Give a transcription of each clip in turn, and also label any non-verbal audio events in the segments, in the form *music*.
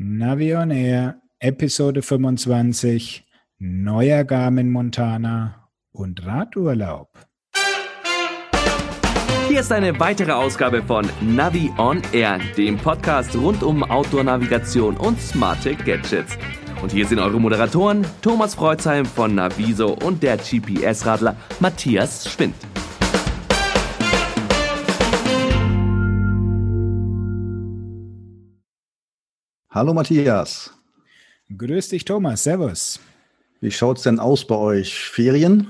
Navi on Air, Episode 25, neuer Garmin Montana und Radurlaub. Hier ist eine weitere Ausgabe von Navi on Air, dem Podcast rund um Outdoor-Navigation und smarte Gadgets. Und hier sind eure Moderatoren Thomas Freuzheim von Naviso und der GPS-Radler Matthias Schwind. Hallo Matthias. Grüß dich Thomas, Servus. Wie schaut's denn aus bei euch? Ferien?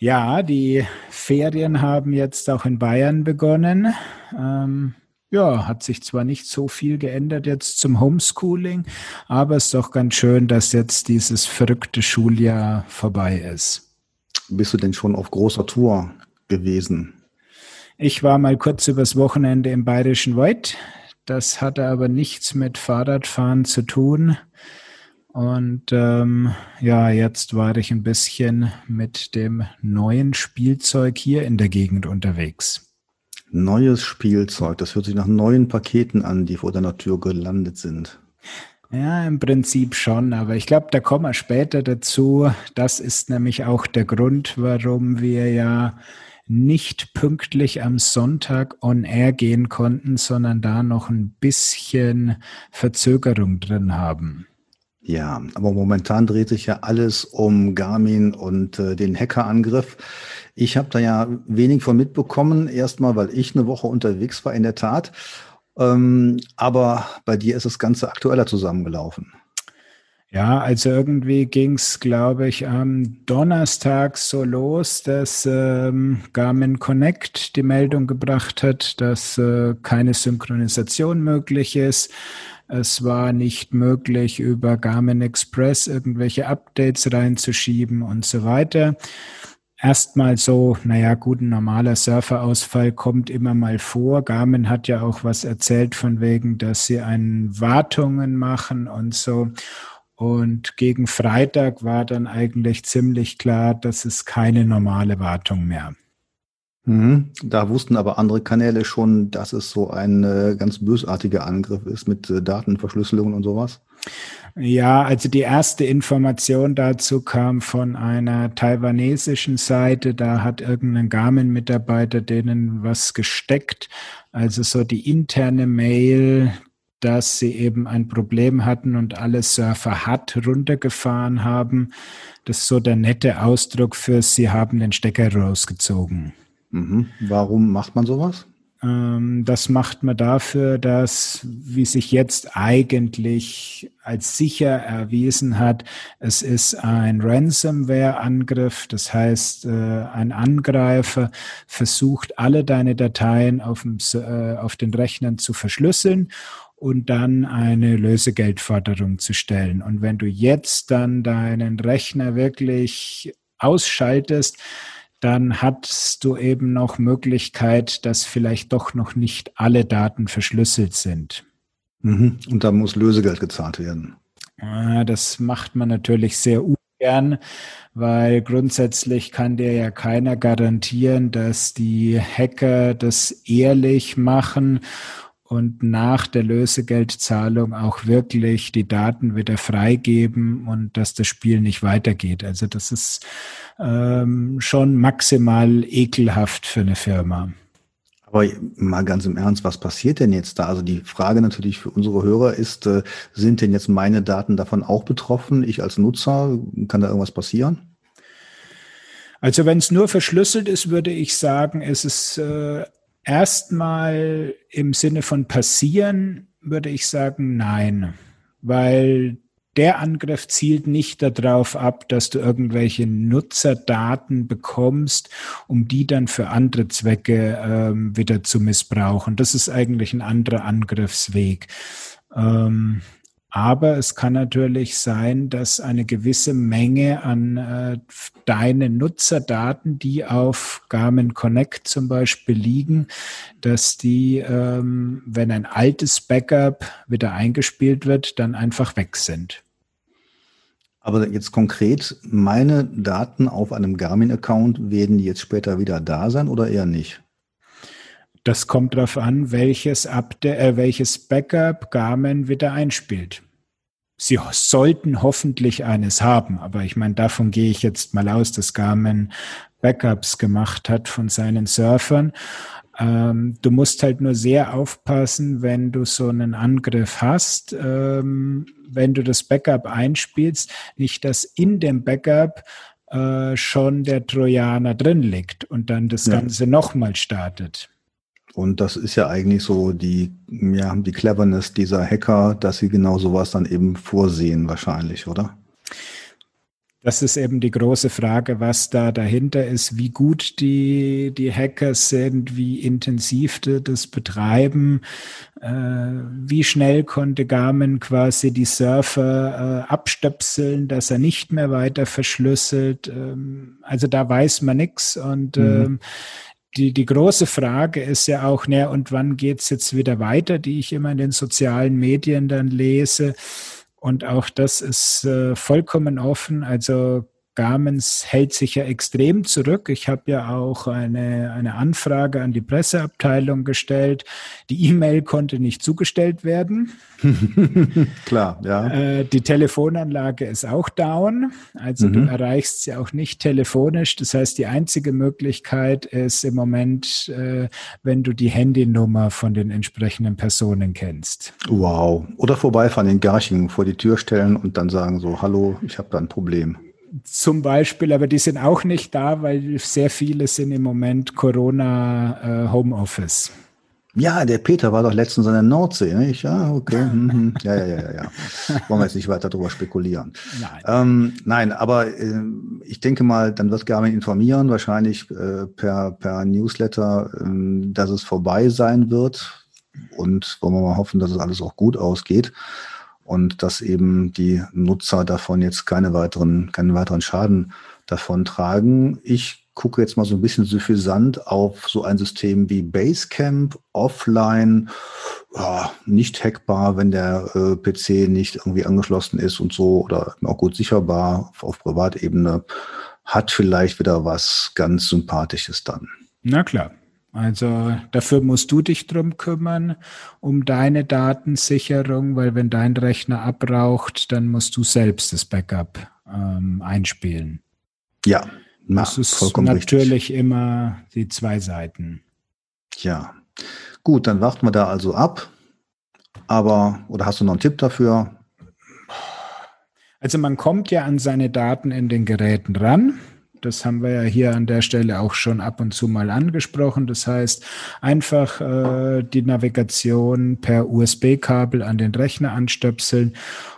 Ja, die Ferien haben jetzt auch in Bayern begonnen. Ähm, ja, hat sich zwar nicht so viel geändert jetzt zum Homeschooling, aber es ist doch ganz schön, dass jetzt dieses verrückte Schuljahr vorbei ist. Bist du denn schon auf großer Tour gewesen? Ich war mal kurz übers Wochenende im Bayerischen Wald. Das hatte aber nichts mit Fahrradfahren zu tun. Und ähm, ja, jetzt war ich ein bisschen mit dem neuen Spielzeug hier in der Gegend unterwegs. Neues Spielzeug, das hört sich nach neuen Paketen an, die vor deiner Tür gelandet sind. Ja, im Prinzip schon, aber ich glaube, da kommen wir später dazu. Das ist nämlich auch der Grund, warum wir ja nicht pünktlich am Sonntag on air gehen konnten, sondern da noch ein bisschen Verzögerung drin haben. Ja, aber momentan dreht sich ja alles um Garmin und äh, den Hackerangriff. Ich habe da ja wenig von mitbekommen. Erstmal, weil ich eine Woche unterwegs war, in der Tat. Ähm, aber bei dir ist das Ganze aktueller zusammengelaufen. Ja, also irgendwie ging's, glaube ich, am Donnerstag so los, dass ähm, Garmin Connect die Meldung gebracht hat, dass äh, keine Synchronisation möglich ist. Es war nicht möglich, über Garmin Express irgendwelche Updates reinzuschieben und so weiter. Erstmal so, naja, gut, ein normaler Surferausfall kommt immer mal vor. Garmin hat ja auch was erzählt von wegen, dass sie einen Wartungen machen und so. Und gegen Freitag war dann eigentlich ziemlich klar, dass es keine normale Wartung mehr. Mhm. Da wussten aber andere Kanäle schon, dass es so ein äh, ganz bösartiger Angriff ist mit äh, Datenverschlüsselung und sowas. Ja, also die erste Information dazu kam von einer taiwanesischen Seite. Da hat irgendein Garmin-Mitarbeiter denen was gesteckt. Also so die interne Mail, dass sie eben ein Problem hatten und alle Surfer hat runtergefahren haben. Das ist so der nette Ausdruck für, sie haben den Stecker rausgezogen. Mhm. Warum macht man sowas? Ähm, das macht man dafür, dass, wie sich jetzt eigentlich als sicher erwiesen hat, es ist ein Ransomware-Angriff. Das heißt, äh, ein Angreifer versucht, alle deine Dateien auf, dem, äh, auf den Rechnern zu verschlüsseln und dann eine Lösegeldforderung zu stellen. Und wenn du jetzt dann deinen Rechner wirklich ausschaltest, dann hast du eben noch Möglichkeit, dass vielleicht doch noch nicht alle Daten verschlüsselt sind. Mhm. Und da muss Lösegeld gezahlt werden. Das macht man natürlich sehr ungern, weil grundsätzlich kann dir ja keiner garantieren, dass die Hacker das ehrlich machen und nach der Lösegeldzahlung auch wirklich die Daten wieder freigeben und dass das Spiel nicht weitergeht. Also das ist ähm, schon maximal ekelhaft für eine Firma. Aber mal ganz im Ernst, was passiert denn jetzt da? Also die Frage natürlich für unsere Hörer ist, äh, sind denn jetzt meine Daten davon auch betroffen? Ich als Nutzer, kann da irgendwas passieren? Also wenn es nur verschlüsselt ist, würde ich sagen, ist es äh, Erstmal im Sinne von passieren würde ich sagen, nein, weil der Angriff zielt nicht darauf ab, dass du irgendwelche Nutzerdaten bekommst, um die dann für andere Zwecke ähm, wieder zu missbrauchen. Das ist eigentlich ein anderer Angriffsweg. Ähm, aber es kann natürlich sein, dass eine gewisse Menge an äh, deinen Nutzerdaten, die auf Garmin Connect zum Beispiel liegen, dass die, ähm, wenn ein altes Backup wieder eingespielt wird, dann einfach weg sind. Aber jetzt konkret, meine Daten auf einem Garmin-Account werden die jetzt später wieder da sein oder eher nicht? Das kommt darauf an, welches, Update, äh, welches Backup Garmin wieder einspielt. Sie sollten hoffentlich eines haben, aber ich meine, davon gehe ich jetzt mal aus, dass Garmin Backups gemacht hat von seinen Surfern. Ähm, du musst halt nur sehr aufpassen, wenn du so einen Angriff hast, ähm, wenn du das Backup einspielst, nicht dass in dem Backup äh, schon der Trojaner drin liegt und dann das ja. Ganze nochmal startet. Und das ist ja eigentlich so die, ja, die Cleverness dieser Hacker, dass sie genau sowas dann eben vorsehen wahrscheinlich, oder? Das ist eben die große Frage, was da dahinter ist, wie gut die, die Hackers sind, wie intensiv die das betreiben, äh, wie schnell konnte Garmin quasi die Surfer äh, abstöpseln, dass er nicht mehr weiter verschlüsselt. Ähm, also da weiß man nichts und mhm. ähm, die, die große Frage ist ja auch, ne, und wann geht's jetzt wieder weiter, die ich immer in den sozialen Medien dann lese. Und auch das ist äh, vollkommen offen. Also Garmens hält sich ja extrem zurück. Ich habe ja auch eine, eine Anfrage an die Presseabteilung gestellt. Die E-Mail konnte nicht zugestellt werden. *laughs* Klar, ja. Äh, die Telefonanlage ist auch down. Also mhm. du erreichst sie auch nicht telefonisch. Das heißt, die einzige Möglichkeit ist im Moment, äh, wenn du die Handynummer von den entsprechenden Personen kennst. Wow. Oder vorbeifahren in Garching, vor die Tür stellen und dann sagen so, hallo, ich habe da ein Problem zum Beispiel, aber die sind auch nicht da, weil sehr viele sind im Moment Corona äh, Homeoffice. Ja, der Peter war doch letztens an der Nordsee, nicht? Ja, okay. Mhm. Ja, ja, ja, ja. Wollen wir jetzt nicht weiter darüber spekulieren. Nein. Ähm, nein, aber äh, ich denke mal, dann wird Garmin informieren, wahrscheinlich äh, per, per Newsletter, äh, dass es vorbei sein wird. Und wollen wir mal hoffen, dass es alles auch gut ausgeht und dass eben die Nutzer davon jetzt keine weiteren, keinen weiteren Schaden davon tragen. Ich gucke jetzt mal so ein bisschen suffisant auf so ein System wie Basecamp offline, ja, nicht hackbar, wenn der äh, PC nicht irgendwie angeschlossen ist und so oder auch gut sicherbar auf, auf Privatebene, hat vielleicht wieder was ganz Sympathisches dann. Na klar. Also dafür musst du dich drum kümmern, um deine Datensicherung, weil wenn dein Rechner abraucht, dann musst du selbst das Backup ähm, einspielen. Ja, na, das ist vollkommen natürlich richtig. immer die zwei Seiten. Ja, gut, dann warten wir da also ab. Aber, oder hast du noch einen Tipp dafür? Also man kommt ja an seine Daten in den Geräten ran. Das haben wir ja hier an der Stelle auch schon ab und zu mal angesprochen. Das heißt, einfach äh, die Navigation per USB-Kabel an den Rechner anstöpseln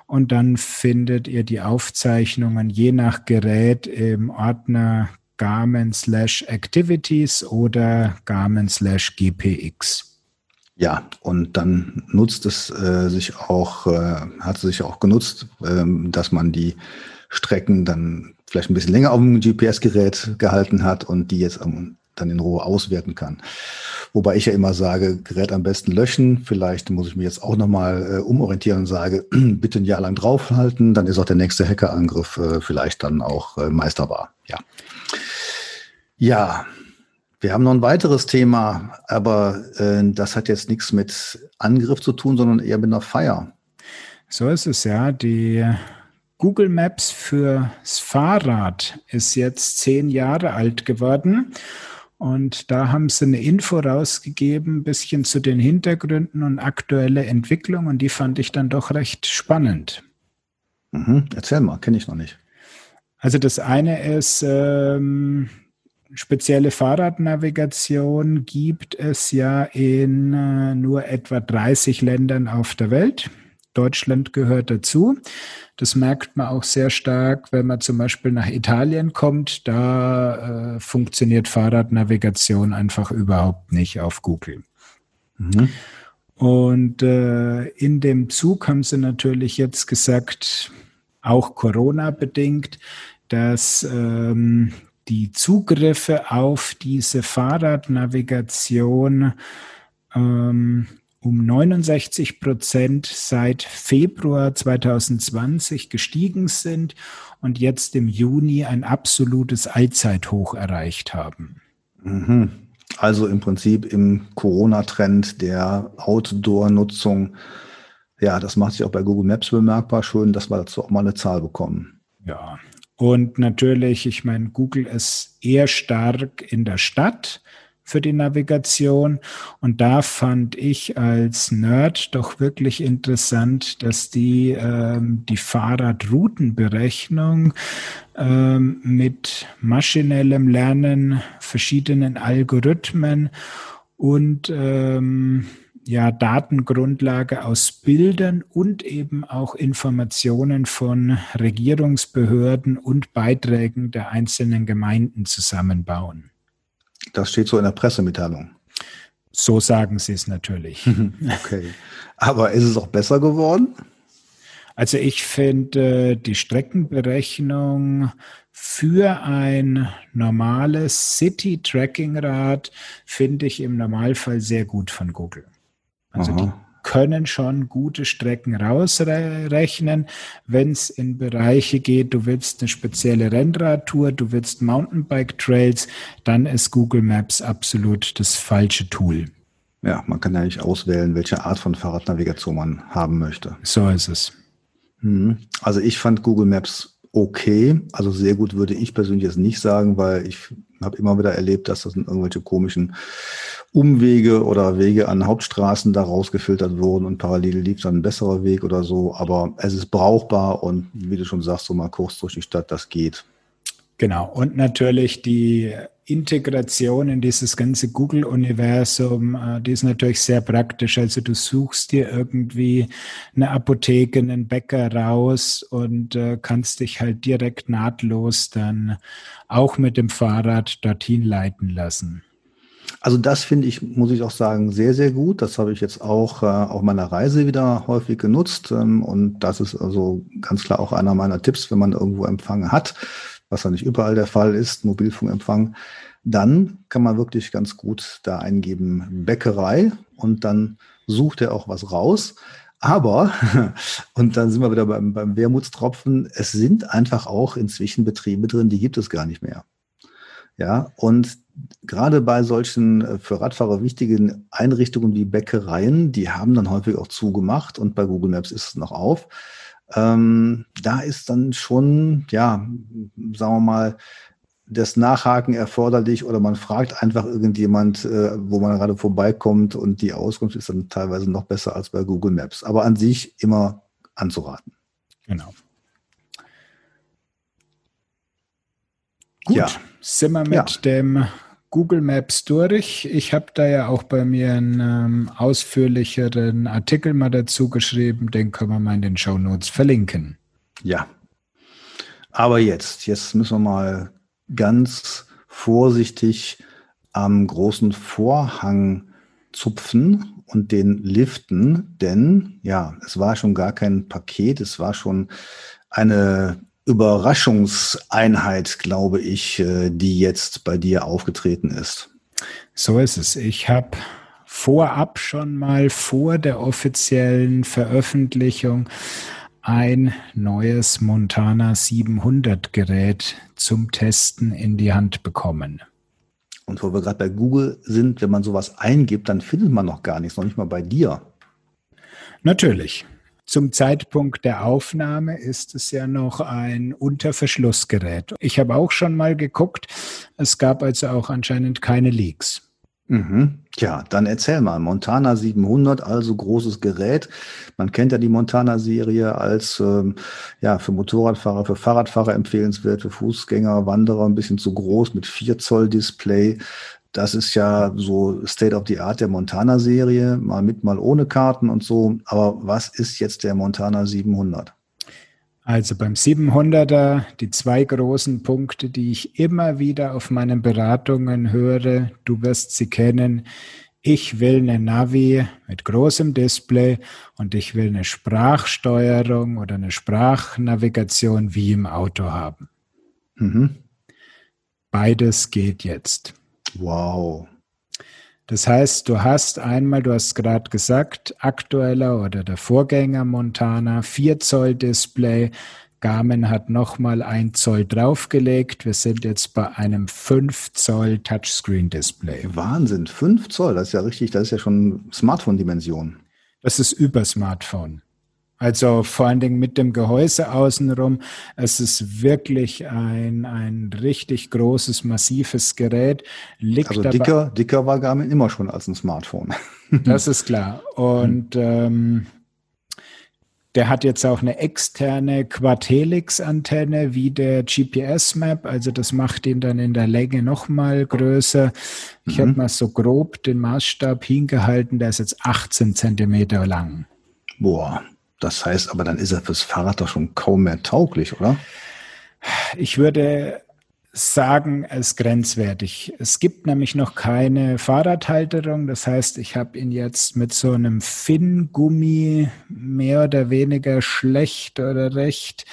und dann findet ihr die Aufzeichnungen je nach Gerät im Ordner Garmin slash Activities oder Garmin slash GPX. Ja, und dann nutzt es äh, sich auch, äh, hat es sich auch genutzt, äh, dass man die Strecken dann vielleicht ein bisschen länger auf dem GPS-Gerät gehalten hat und die jetzt dann in Ruhe auswerten kann. Wobei ich ja immer sage, Gerät am besten löschen. Vielleicht muss ich mich jetzt auch nochmal äh, umorientieren und sage, *clears throat* bitte ein Jahr lang draufhalten, dann ist auch der nächste Hackerangriff äh, vielleicht dann auch äh, meisterbar. Ja. Ja, wir haben noch ein weiteres Thema, aber äh, das hat jetzt nichts mit Angriff zu tun, sondern eher mit einer Feier. So ist es ja. Die Google Maps fürs Fahrrad ist jetzt zehn Jahre alt geworden. Und da haben sie eine Info rausgegeben, ein bisschen zu den Hintergründen und aktuelle Entwicklung. Und die fand ich dann doch recht spannend. Mhm. Erzähl mal, kenne ich noch nicht. Also das eine ist, ähm, spezielle Fahrradnavigation gibt es ja in äh, nur etwa 30 Ländern auf der Welt. Deutschland gehört dazu. Das merkt man auch sehr stark, wenn man zum Beispiel nach Italien kommt. Da äh, funktioniert Fahrradnavigation einfach überhaupt nicht auf Google. Mhm. Und äh, in dem Zug haben sie natürlich jetzt gesagt, auch Corona bedingt, dass ähm, die Zugriffe auf diese Fahrradnavigation ähm, um 69 Prozent seit Februar 2020 gestiegen sind und jetzt im Juni ein absolutes Allzeithoch erreicht haben. Mhm. Also im Prinzip im Corona-Trend der Outdoor-Nutzung Ja, das macht sich auch bei Google Maps bemerkbar. Schön, dass wir dazu auch mal eine Zahl bekommen. Ja. Und natürlich, ich meine, Google ist eher stark in der Stadt für die Navigation. Und da fand ich als Nerd doch wirklich interessant, dass die ähm, die Fahrradroutenberechnung ähm, mit maschinellem Lernen, verschiedenen Algorithmen und ähm, ja, Datengrundlage aus Bildern und eben auch Informationen von Regierungsbehörden und Beiträgen der einzelnen Gemeinden zusammenbauen. Das steht so in der Pressemitteilung. So sagen Sie es natürlich. *laughs* okay. Aber ist es auch besser geworden? Also ich finde die Streckenberechnung für ein normales City-Tracking-Rad finde ich im Normalfall sehr gut von Google. Also die können schon gute Strecken rausrechnen, wenn es in Bereiche geht, du willst eine spezielle Rennradtour, du willst Mountainbike-Trails, dann ist Google Maps absolut das falsche Tool. Ja, man kann ja nicht auswählen, welche Art von Fahrradnavigation man haben möchte. So ist es. Mhm. Also ich fand Google Maps okay. Also sehr gut würde ich persönlich jetzt nicht sagen, weil ich habe immer wieder erlebt, dass das in irgendwelche komischen Umwege oder Wege an Hauptstraßen da rausgefiltert wurden und parallel lief dann ein besserer Weg oder so. Aber es ist brauchbar und wie du schon sagst, so mal kurz durch die Stadt, das geht. Genau. Und natürlich die Integration in dieses ganze Google-Universum, äh, die ist natürlich sehr praktisch. Also du suchst dir irgendwie eine Apotheke, einen Bäcker raus und äh, kannst dich halt direkt nahtlos dann auch mit dem Fahrrad dorthin leiten lassen. Also das finde ich, muss ich auch sagen, sehr, sehr gut. Das habe ich jetzt auch äh, auf meiner Reise wieder häufig genutzt. Ähm, und das ist also ganz klar auch einer meiner Tipps, wenn man irgendwo Empfang hat, was ja nicht überall der Fall ist, Mobilfunkempfang, dann kann man wirklich ganz gut da eingeben Bäckerei und dann sucht er auch was raus. Aber, *laughs* und dann sind wir wieder beim, beim Wermutstropfen, es sind einfach auch inzwischen Betriebe drin, die gibt es gar nicht mehr. Ja, und gerade bei solchen äh, für Radfahrer wichtigen Einrichtungen wie Bäckereien, die haben dann häufig auch zugemacht und bei Google Maps ist es noch auf. Ähm, da ist dann schon, ja, sagen wir mal, das Nachhaken erforderlich oder man fragt einfach irgendjemand, äh, wo man gerade vorbeikommt und die Auskunft ist dann teilweise noch besser als bei Google Maps. Aber an sich immer anzuraten. Genau. Gut, ja. sind wir mit ja. dem Google Maps durch. Ich habe da ja auch bei mir einen ähm, ausführlicheren Artikel mal dazu geschrieben. Den können wir mal in den Show Notes verlinken. Ja. Aber jetzt, jetzt müssen wir mal ganz vorsichtig am großen Vorhang zupfen und den liften, denn ja, es war schon gar kein Paket, es war schon eine Überraschungseinheit, glaube ich, äh, die jetzt bei dir aufgetreten ist. So ist es. Ich habe vorab schon mal vor der offiziellen Veröffentlichung ein neues Montana 700 Gerät zum Testen in die Hand bekommen. Und wo wir gerade bei Google sind, wenn man sowas eingibt, dann findet man noch gar nichts, noch nicht mal bei dir. Natürlich. Zum Zeitpunkt der Aufnahme ist es ja noch ein Unterverschlussgerät. Ich habe auch schon mal geguckt. Es gab also auch anscheinend keine Leaks. Mhm. Tja, dann erzähl mal. Montana 700, also großes Gerät. Man kennt ja die Montana-Serie als ähm, ja für Motorradfahrer, für Fahrradfahrer empfehlenswert, für Fußgänger, Wanderer ein bisschen zu groß mit 4 Zoll Display. Das ist ja so State of the Art der Montana-Serie, mal mit, mal ohne Karten und so. Aber was ist jetzt der Montana 700? Also beim 700er, die zwei großen Punkte, die ich immer wieder auf meinen Beratungen höre, du wirst sie kennen. Ich will eine Navi mit großem Display und ich will eine Sprachsteuerung oder eine Sprachnavigation wie im Auto haben. Mhm. Beides geht jetzt. Wow. Das heißt, du hast einmal, du hast gerade gesagt, aktueller oder der Vorgänger Montana, 4 Zoll Display. Garmin hat nochmal ein Zoll draufgelegt. Wir sind jetzt bei einem 5 Zoll Touchscreen Display. Wahnsinn, 5 Zoll, das ist ja richtig, das ist ja schon Smartphone-Dimension. Das ist über Smartphone. Also vor allen Dingen mit dem Gehäuse außenrum. Es ist wirklich ein, ein richtig großes, massives Gerät. Liegt also dicker, dicker war Garmin immer schon als ein Smartphone. *laughs* das ist klar. Und ähm, der hat jetzt auch eine externe Quad-Helix-Antenne wie der GPS-Map, also das macht ihn dann in der Länge nochmal größer. Ich mhm. habe mal so grob den Maßstab hingehalten, der ist jetzt 18 Zentimeter lang. Boah, das heißt aber, dann ist er fürs Fahrrad doch schon kaum mehr tauglich, oder? Ich würde sagen, es grenzwertig. Es gibt nämlich noch keine Fahrradhalterung. Das heißt, ich habe ihn jetzt mit so einem Finngummi mehr oder weniger schlecht oder recht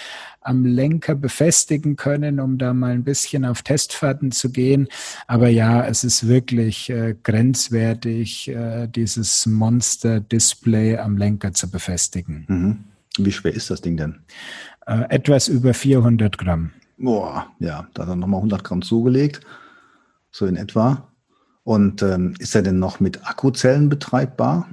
am Lenker befestigen können, um da mal ein bisschen auf Testfahrten zu gehen. Aber ja, es ist wirklich äh, grenzwertig, äh, dieses Monster-Display am Lenker zu befestigen. Mhm. Wie schwer ist das Ding denn? Äh, etwas über 400 Gramm. Boah, ja, da hat er nochmal 100 Gramm zugelegt, so in etwa. Und ähm, ist er denn noch mit Akkuzellen betreibbar?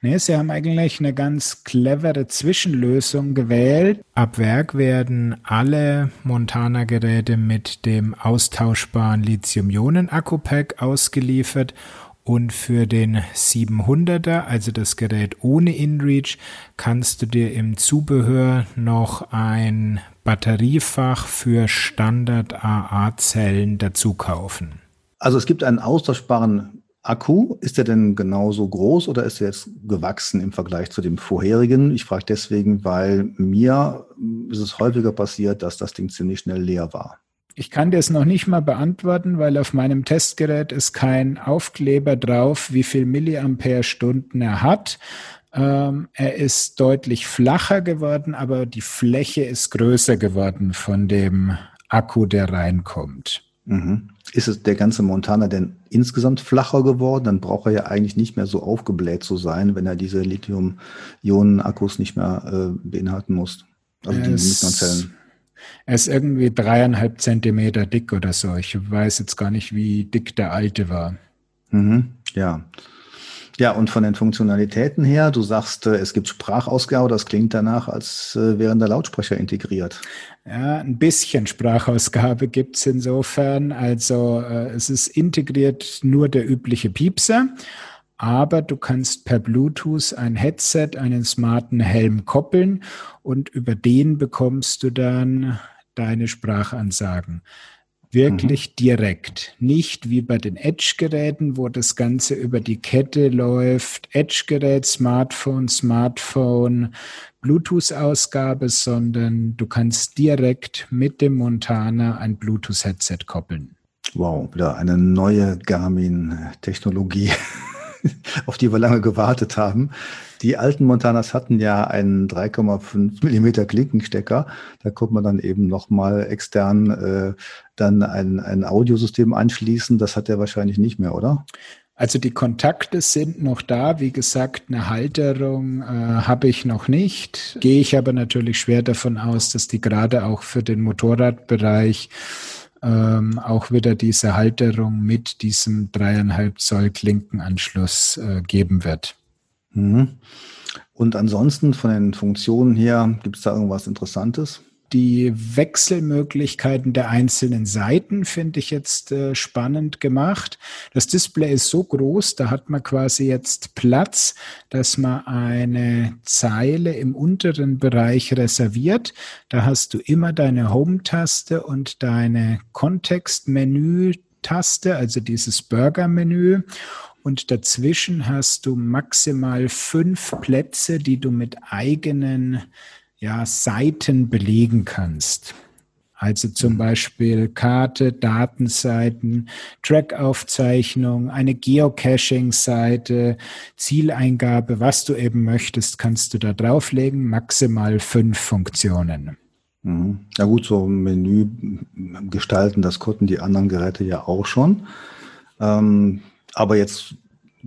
Nee, sie haben eigentlich eine ganz clevere Zwischenlösung gewählt. Ab Werk werden alle Montana-Geräte mit dem austauschbaren Lithium-Ionen-Akku-Pack ausgeliefert und für den 700er, also das Gerät ohne InReach, kannst du dir im Zubehör noch ein Batteriefach für Standard-AA-Zellen dazu kaufen. Also es gibt einen austauschbaren Akku. Ist der denn genauso groß oder ist er jetzt gewachsen im Vergleich zu dem vorherigen? Ich frage deswegen, weil mir ist es häufiger passiert, dass das Ding ziemlich schnell leer war. Ich kann das noch nicht mal beantworten, weil auf meinem Testgerät ist kein Aufkleber drauf, wie viel Milliampere-Stunden er hat. Ähm, er ist deutlich flacher geworden, aber die Fläche ist größer geworden von dem Akku, der reinkommt. Mhm. Ist es der ganze Montana denn insgesamt flacher geworden? Dann braucht er ja eigentlich nicht mehr so aufgebläht zu sein, wenn er diese Lithium-Ionen-Akkus nicht mehr äh, beinhalten muss. Also die Lithium-Zellen. Er ist irgendwie dreieinhalb Zentimeter dick oder so. Ich weiß jetzt gar nicht, wie dick der alte war. Mhm, ja. Ja, und von den Funktionalitäten her, du sagst, äh, es gibt Sprachausgabe, das klingt danach, als äh, wären da Lautsprecher integriert. Ja, ein bisschen Sprachausgabe gibt's insofern. Also äh, es ist integriert nur der übliche Piepser aber du kannst per Bluetooth ein Headset, einen smarten Helm koppeln und über den bekommst du dann deine Sprachansagen. Wirklich mhm. direkt. Nicht wie bei den Edge-Geräten, wo das Ganze über die Kette läuft. Edge-Gerät, Smartphone, Smartphone, Bluetooth-Ausgabe, sondern du kannst direkt mit dem Montana ein Bluetooth-Headset koppeln. Wow, wieder eine neue Garmin-Technologie. *laughs* auf die wir lange gewartet haben. Die alten Montanas hatten ja einen 3,5 Millimeter Klinkenstecker. Da konnte man dann eben nochmal extern äh, dann ein, ein Audiosystem anschließen. Das hat er wahrscheinlich nicht mehr, oder? Also die Kontakte sind noch da. Wie gesagt, eine Halterung äh, habe ich noch nicht. Gehe ich aber natürlich schwer davon aus, dass die gerade auch für den Motorradbereich ähm, auch wieder diese Halterung mit diesem dreieinhalb Zoll Klinkenanschluss äh, geben wird. Mhm. Und ansonsten von den Funktionen her, gibt es da irgendwas Interessantes? Die Wechselmöglichkeiten der einzelnen Seiten finde ich jetzt äh, spannend gemacht. Das Display ist so groß, da hat man quasi jetzt Platz, dass man eine Zeile im unteren Bereich reserviert. Da hast du immer deine Home-Taste und deine Kontextmenü-Taste, also dieses Burger-Menü. Und dazwischen hast du maximal fünf Plätze, die du mit eigenen ja, Seiten belegen kannst. Also zum mhm. Beispiel Karte, Datenseiten, Trackaufzeichnung, eine Geocaching-Seite, Zieleingabe, was du eben möchtest, kannst du da drauflegen. Maximal fünf Funktionen. Mhm. Ja gut, so ein Menü gestalten, das konnten die anderen Geräte ja auch schon. Ähm, aber jetzt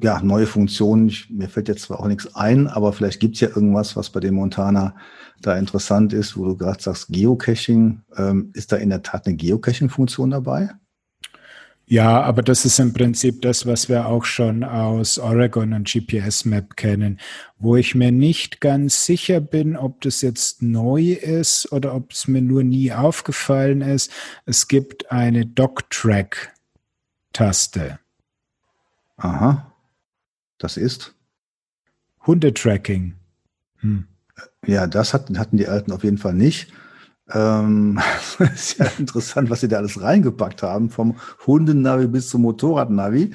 ja, neue Funktionen, ich, mir fällt jetzt zwar auch nichts ein, aber vielleicht gibt es ja irgendwas, was bei dem Montana da interessant ist, wo du gerade sagst, Geocaching. Ähm, ist da in der Tat eine Geocaching-Funktion dabei? Ja, aber das ist im Prinzip das, was wir auch schon aus Oregon und GPS Map kennen, wo ich mir nicht ganz sicher bin, ob das jetzt neu ist oder ob es mir nur nie aufgefallen ist. Es gibt eine Dog-Track-Taste. Aha. Das ist? Hundetracking. Hm. Ja, das hatten, hatten die Alten auf jeden Fall nicht. Ähm, *laughs* ist ja interessant, was sie da alles reingepackt haben, vom Hundennavi bis zum Motorradnavi.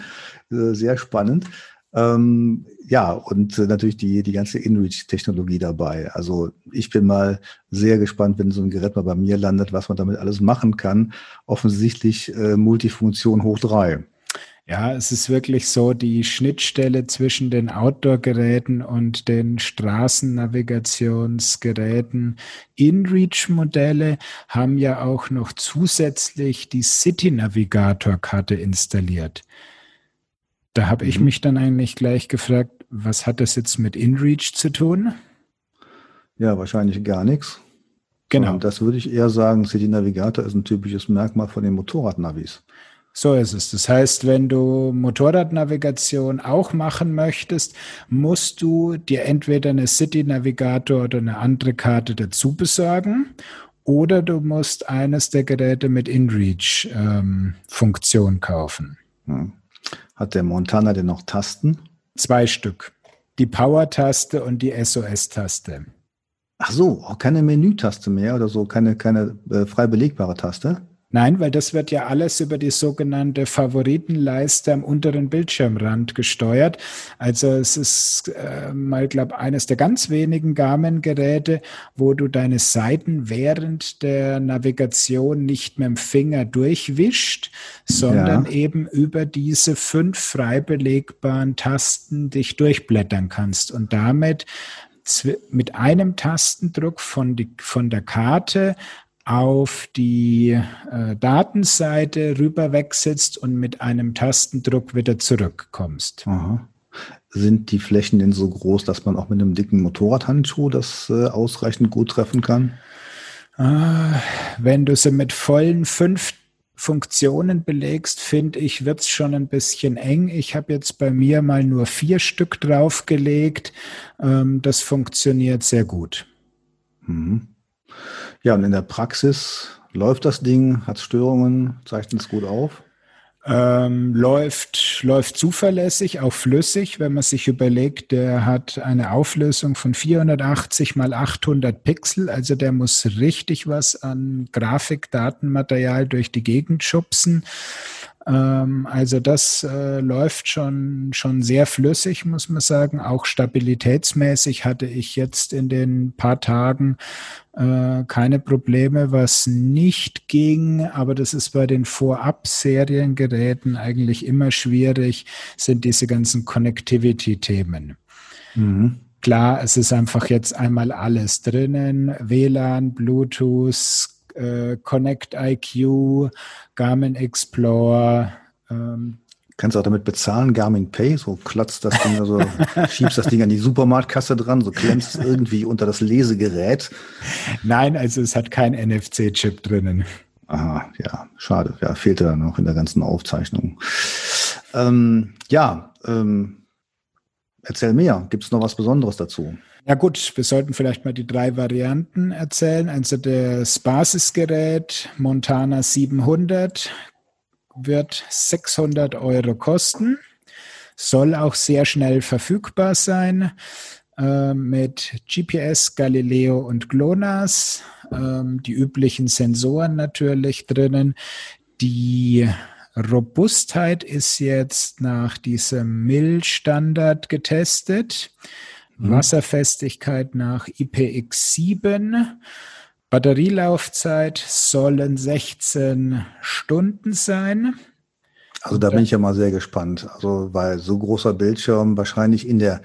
Äh, sehr spannend. Ähm, ja, und äh, natürlich die, die ganze InReach-Technologie dabei. Also ich bin mal sehr gespannt, wenn so ein Gerät mal bei mir landet, was man damit alles machen kann. Offensichtlich äh, Multifunktion hoch drei. Ja, es ist wirklich so, die Schnittstelle zwischen den Outdoor-Geräten und den Straßennavigationsgeräten. InReach-Modelle haben ja auch noch zusätzlich die City-Navigator-Karte installiert. Da habe ich mhm. mich dann eigentlich gleich gefragt, was hat das jetzt mit InReach zu tun? Ja, wahrscheinlich gar nichts. Genau. Und das würde ich eher sagen, City Navigator ist ein typisches Merkmal von den Motorradnavis. So ist es. Das heißt, wenn du Motorradnavigation auch machen möchtest, musst du dir entweder eine City Navigator oder eine andere Karte dazu besorgen oder du musst eines der Geräte mit InReach-Funktion ähm, kaufen. Hm. Hat der Montana denn noch Tasten? Zwei Stück. Die Power-Taste und die SOS-Taste. Ach so, auch keine Menütaste mehr oder so, keine, keine äh, frei belegbare Taste? Nein, weil das wird ja alles über die sogenannte Favoritenleiste am unteren Bildschirmrand gesteuert. Also es ist äh, mal, glaube eines der ganz wenigen Garmin-Geräte, wo du deine Seiten während der Navigation nicht mit dem Finger durchwischt, sondern ja. eben über diese fünf frei belegbaren Tasten dich durchblättern kannst und damit mit einem Tastendruck von, die, von der Karte auf die äh, Datenseite rüber wechselst und mit einem Tastendruck wieder zurückkommst. Aha. Sind die Flächen denn so groß, dass man auch mit einem dicken Motorradhandschuh das äh, ausreichend gut treffen kann? Äh, wenn du sie mit vollen fünf Funktionen belegst, finde ich, wird es schon ein bisschen eng. Ich habe jetzt bei mir mal nur vier Stück draufgelegt. Ähm, das funktioniert sehr gut. Mhm. Ja, und in der Praxis läuft das Ding, hat Störungen, zeichnet es gut auf? Ähm, läuft, läuft zuverlässig, auch flüssig, wenn man sich überlegt, der hat eine Auflösung von 480 mal 800 Pixel, also der muss richtig was an Grafikdatenmaterial durch die Gegend schubsen. Ähm, also das äh, läuft schon, schon sehr flüssig, muss man sagen. Auch stabilitätsmäßig hatte ich jetzt in den paar Tagen äh, keine Probleme, was nicht ging. Aber das ist bei den Vorab-Seriengeräten eigentlich immer schwierig, sind diese ganzen Connectivity-Themen. Mhm. Klar, es ist einfach jetzt einmal alles drinnen. WLAN, Bluetooth, äh, Connect IQ, Garmin Explorer. Ähm, Kannst du auch damit bezahlen, Garmin Pay, so klotzt das Ding, also *laughs* schiebst das Ding an die Supermarktkasse dran, so klemmst es irgendwie unter das Lesegerät. Nein, also es hat kein NFC-Chip drinnen. Aha, ja, schade. Ja, fehlte dann noch in der ganzen Aufzeichnung. Ähm, ja, ähm, erzähl mehr. Gibt es noch was Besonderes dazu? Ja gut, wir sollten vielleicht mal die drei Varianten erzählen. Also das Basisgerät Montana 700 wird 600 Euro kosten, soll auch sehr schnell verfügbar sein äh, mit GPS, Galileo und GLONASS, äh, die üblichen Sensoren natürlich drinnen. Die Robustheit ist jetzt nach diesem MIL-Standard getestet. Mhm. Wasserfestigkeit nach IPX7. Batterielaufzeit sollen 16 Stunden sein. Also da bin ich ja mal sehr gespannt. Also weil so großer Bildschirm wahrscheinlich in der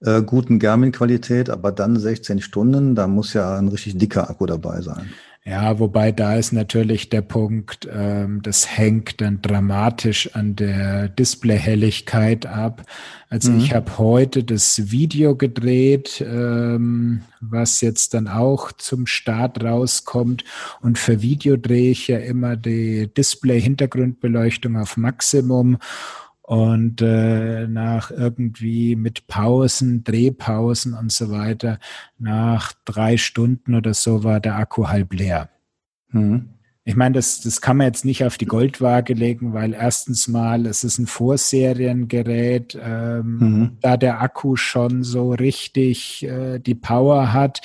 äh, guten Garmin-Qualität, aber dann 16 Stunden, da muss ja ein richtig dicker Akku dabei sein. Ja, wobei da ist natürlich der Punkt, ähm, das hängt dann dramatisch an der Displayhelligkeit ab. Also mhm. ich habe heute das Video gedreht, ähm, was jetzt dann auch zum Start rauskommt. Und für Video drehe ich ja immer die Display-Hintergrundbeleuchtung auf Maximum. Und äh, nach irgendwie mit Pausen, Drehpausen und so weiter, nach drei Stunden oder so war der Akku halb leer. Mhm. Ich meine, das, das kann man jetzt nicht auf die Goldwaage legen, weil erstens mal, es ist ein Vorseriengerät, ähm, mhm. da der Akku schon so richtig äh, die Power hat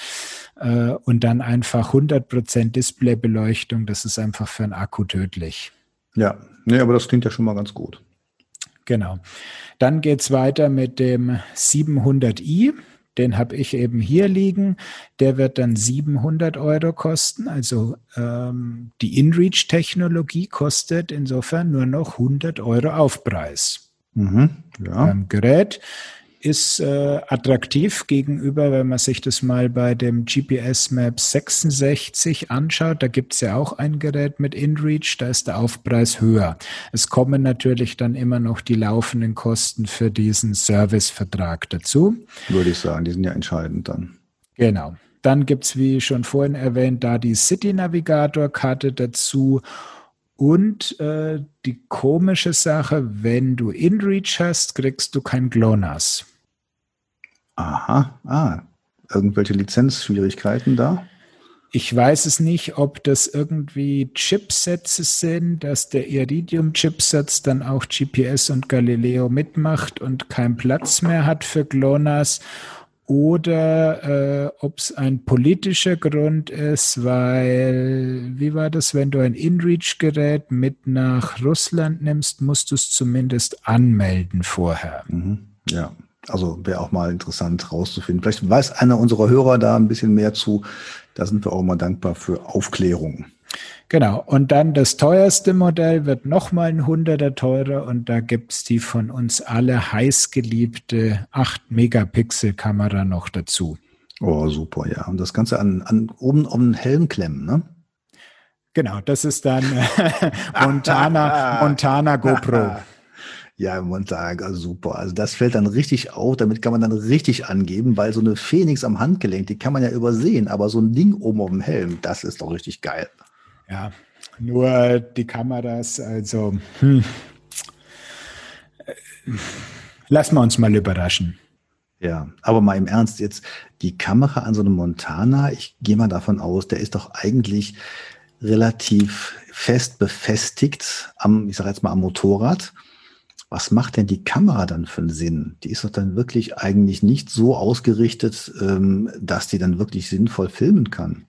äh, und dann einfach 100% Displaybeleuchtung, das ist einfach für einen Akku tödlich. Ja, nee, aber das klingt ja schon mal ganz gut. Genau. Dann geht es weiter mit dem 700i. Den habe ich eben hier liegen. Der wird dann 700 Euro kosten. Also ähm, die InReach-Technologie kostet insofern nur noch 100 Euro Aufpreis. Mhm, ja. Beim Gerät ist äh, attraktiv gegenüber, wenn man sich das mal bei dem GPS Map 66 anschaut. Da gibt es ja auch ein Gerät mit InReach, da ist der Aufpreis höher. Es kommen natürlich dann immer noch die laufenden Kosten für diesen Servicevertrag dazu. Würde ich sagen, die sind ja entscheidend dann. Genau. Dann gibt es, wie schon vorhin erwähnt, da die City Navigator-Karte dazu. Und äh, die komische Sache, wenn du InReach hast, kriegst du kein GLONASS. Aha, ah, irgendwelche Lizenzschwierigkeiten da? Ich weiß es nicht, ob das irgendwie Chipsätze sind, dass der Iridium-Chipsatz dann auch GPS und Galileo mitmacht und keinen Platz mehr hat für GLONASS oder äh, ob es ein politischer Grund ist, weil, wie war das, wenn du ein InReach-Gerät mit nach Russland nimmst, musst du es zumindest anmelden vorher. Mhm. Ja, also wäre auch mal interessant rauszufinden. Vielleicht weiß einer unserer Hörer da ein bisschen mehr zu. Da sind wir auch mal dankbar für Aufklärung. Genau. Und dann das teuerste Modell wird nochmal ein Hunderter teurer und da gibt es die von uns alle heißgeliebte 8-Megapixel-Kamera noch dazu. Oh, super, ja. Und das Ganze an, an oben um den Helm klemmen, ne? Genau, das ist dann *laughs* Montana, *laughs* Montana GoPro. *laughs* Ja, Montag, also super. Also das fällt dann richtig auf, damit kann man dann richtig angeben, weil so eine Phoenix am Handgelenk, die kann man ja übersehen, aber so ein Ding oben auf dem Helm, das ist doch richtig geil. Ja, nur die Kameras, also hm. lassen wir uns mal überraschen. Ja, aber mal im Ernst jetzt, die Kamera an so einem Montana, ich gehe mal davon aus, der ist doch eigentlich relativ fest befestigt am, ich sage jetzt mal am Motorrad was macht denn die Kamera dann für einen Sinn? Die ist doch dann wirklich eigentlich nicht so ausgerichtet, ähm, dass die dann wirklich sinnvoll filmen kann.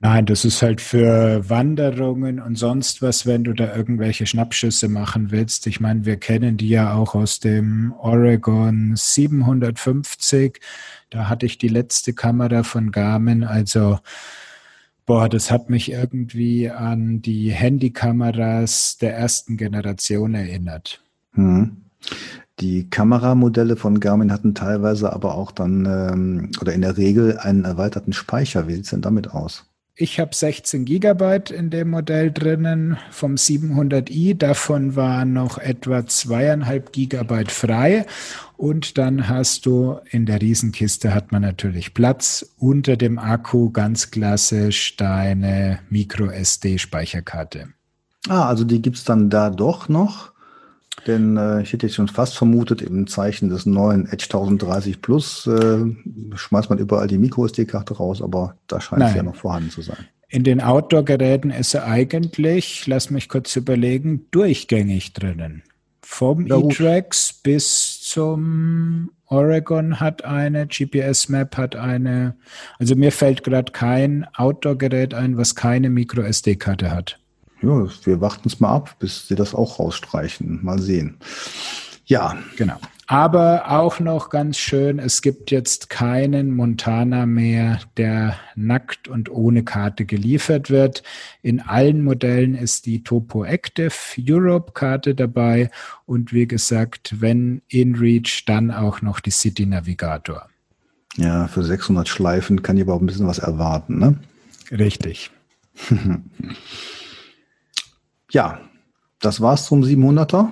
Nein, das ist halt für Wanderungen und sonst was, wenn du da irgendwelche Schnappschüsse machen willst. Ich meine, wir kennen die ja auch aus dem Oregon 750. Da hatte ich die letzte Kamera von Garmin. Also, boah, das hat mich irgendwie an die Handykameras der ersten Generation erinnert. Hm. Die Kameramodelle von Garmin hatten teilweise aber auch dann ähm, oder in der Regel einen erweiterten Speicher. Wie sieht es denn damit aus? Ich habe 16 Gigabyte in dem Modell drinnen vom 700i. Davon waren noch etwa zweieinhalb Gigabyte frei. Und dann hast du in der Riesenkiste hat man natürlich Platz. Unter dem Akku ganz klassisch deine Micro SD Speicherkarte. Ah, also die gibt es dann da doch noch. Denn äh, ich hätte jetzt schon fast vermutet, im Zeichen des neuen Edge 1030 Plus äh, schmeißt man überall die MicroSD-Karte raus, aber da scheint Nein. es ja noch vorhanden zu sein. In den Outdoor-Geräten ist er eigentlich, lass mich kurz überlegen, durchgängig drinnen. Vom ja, E-Trax bis zum Oregon hat eine, GPS Map hat eine. Also mir fällt gerade kein Outdoor-Gerät ein, was keine Micro-SD-Karte hat ja, wir warten es mal ab, bis sie das auch rausstreichen. Mal sehen. Ja. Genau. Aber auch noch ganz schön, es gibt jetzt keinen Montana mehr, der nackt und ohne Karte geliefert wird. In allen Modellen ist die Topo Active Europe Karte dabei und wie gesagt, wenn InReach, dann auch noch die City Navigator. Ja, für 600 Schleifen kann ich aber auch ein bisschen was erwarten, ne? Richtig. *laughs* ja, das war's zum 700er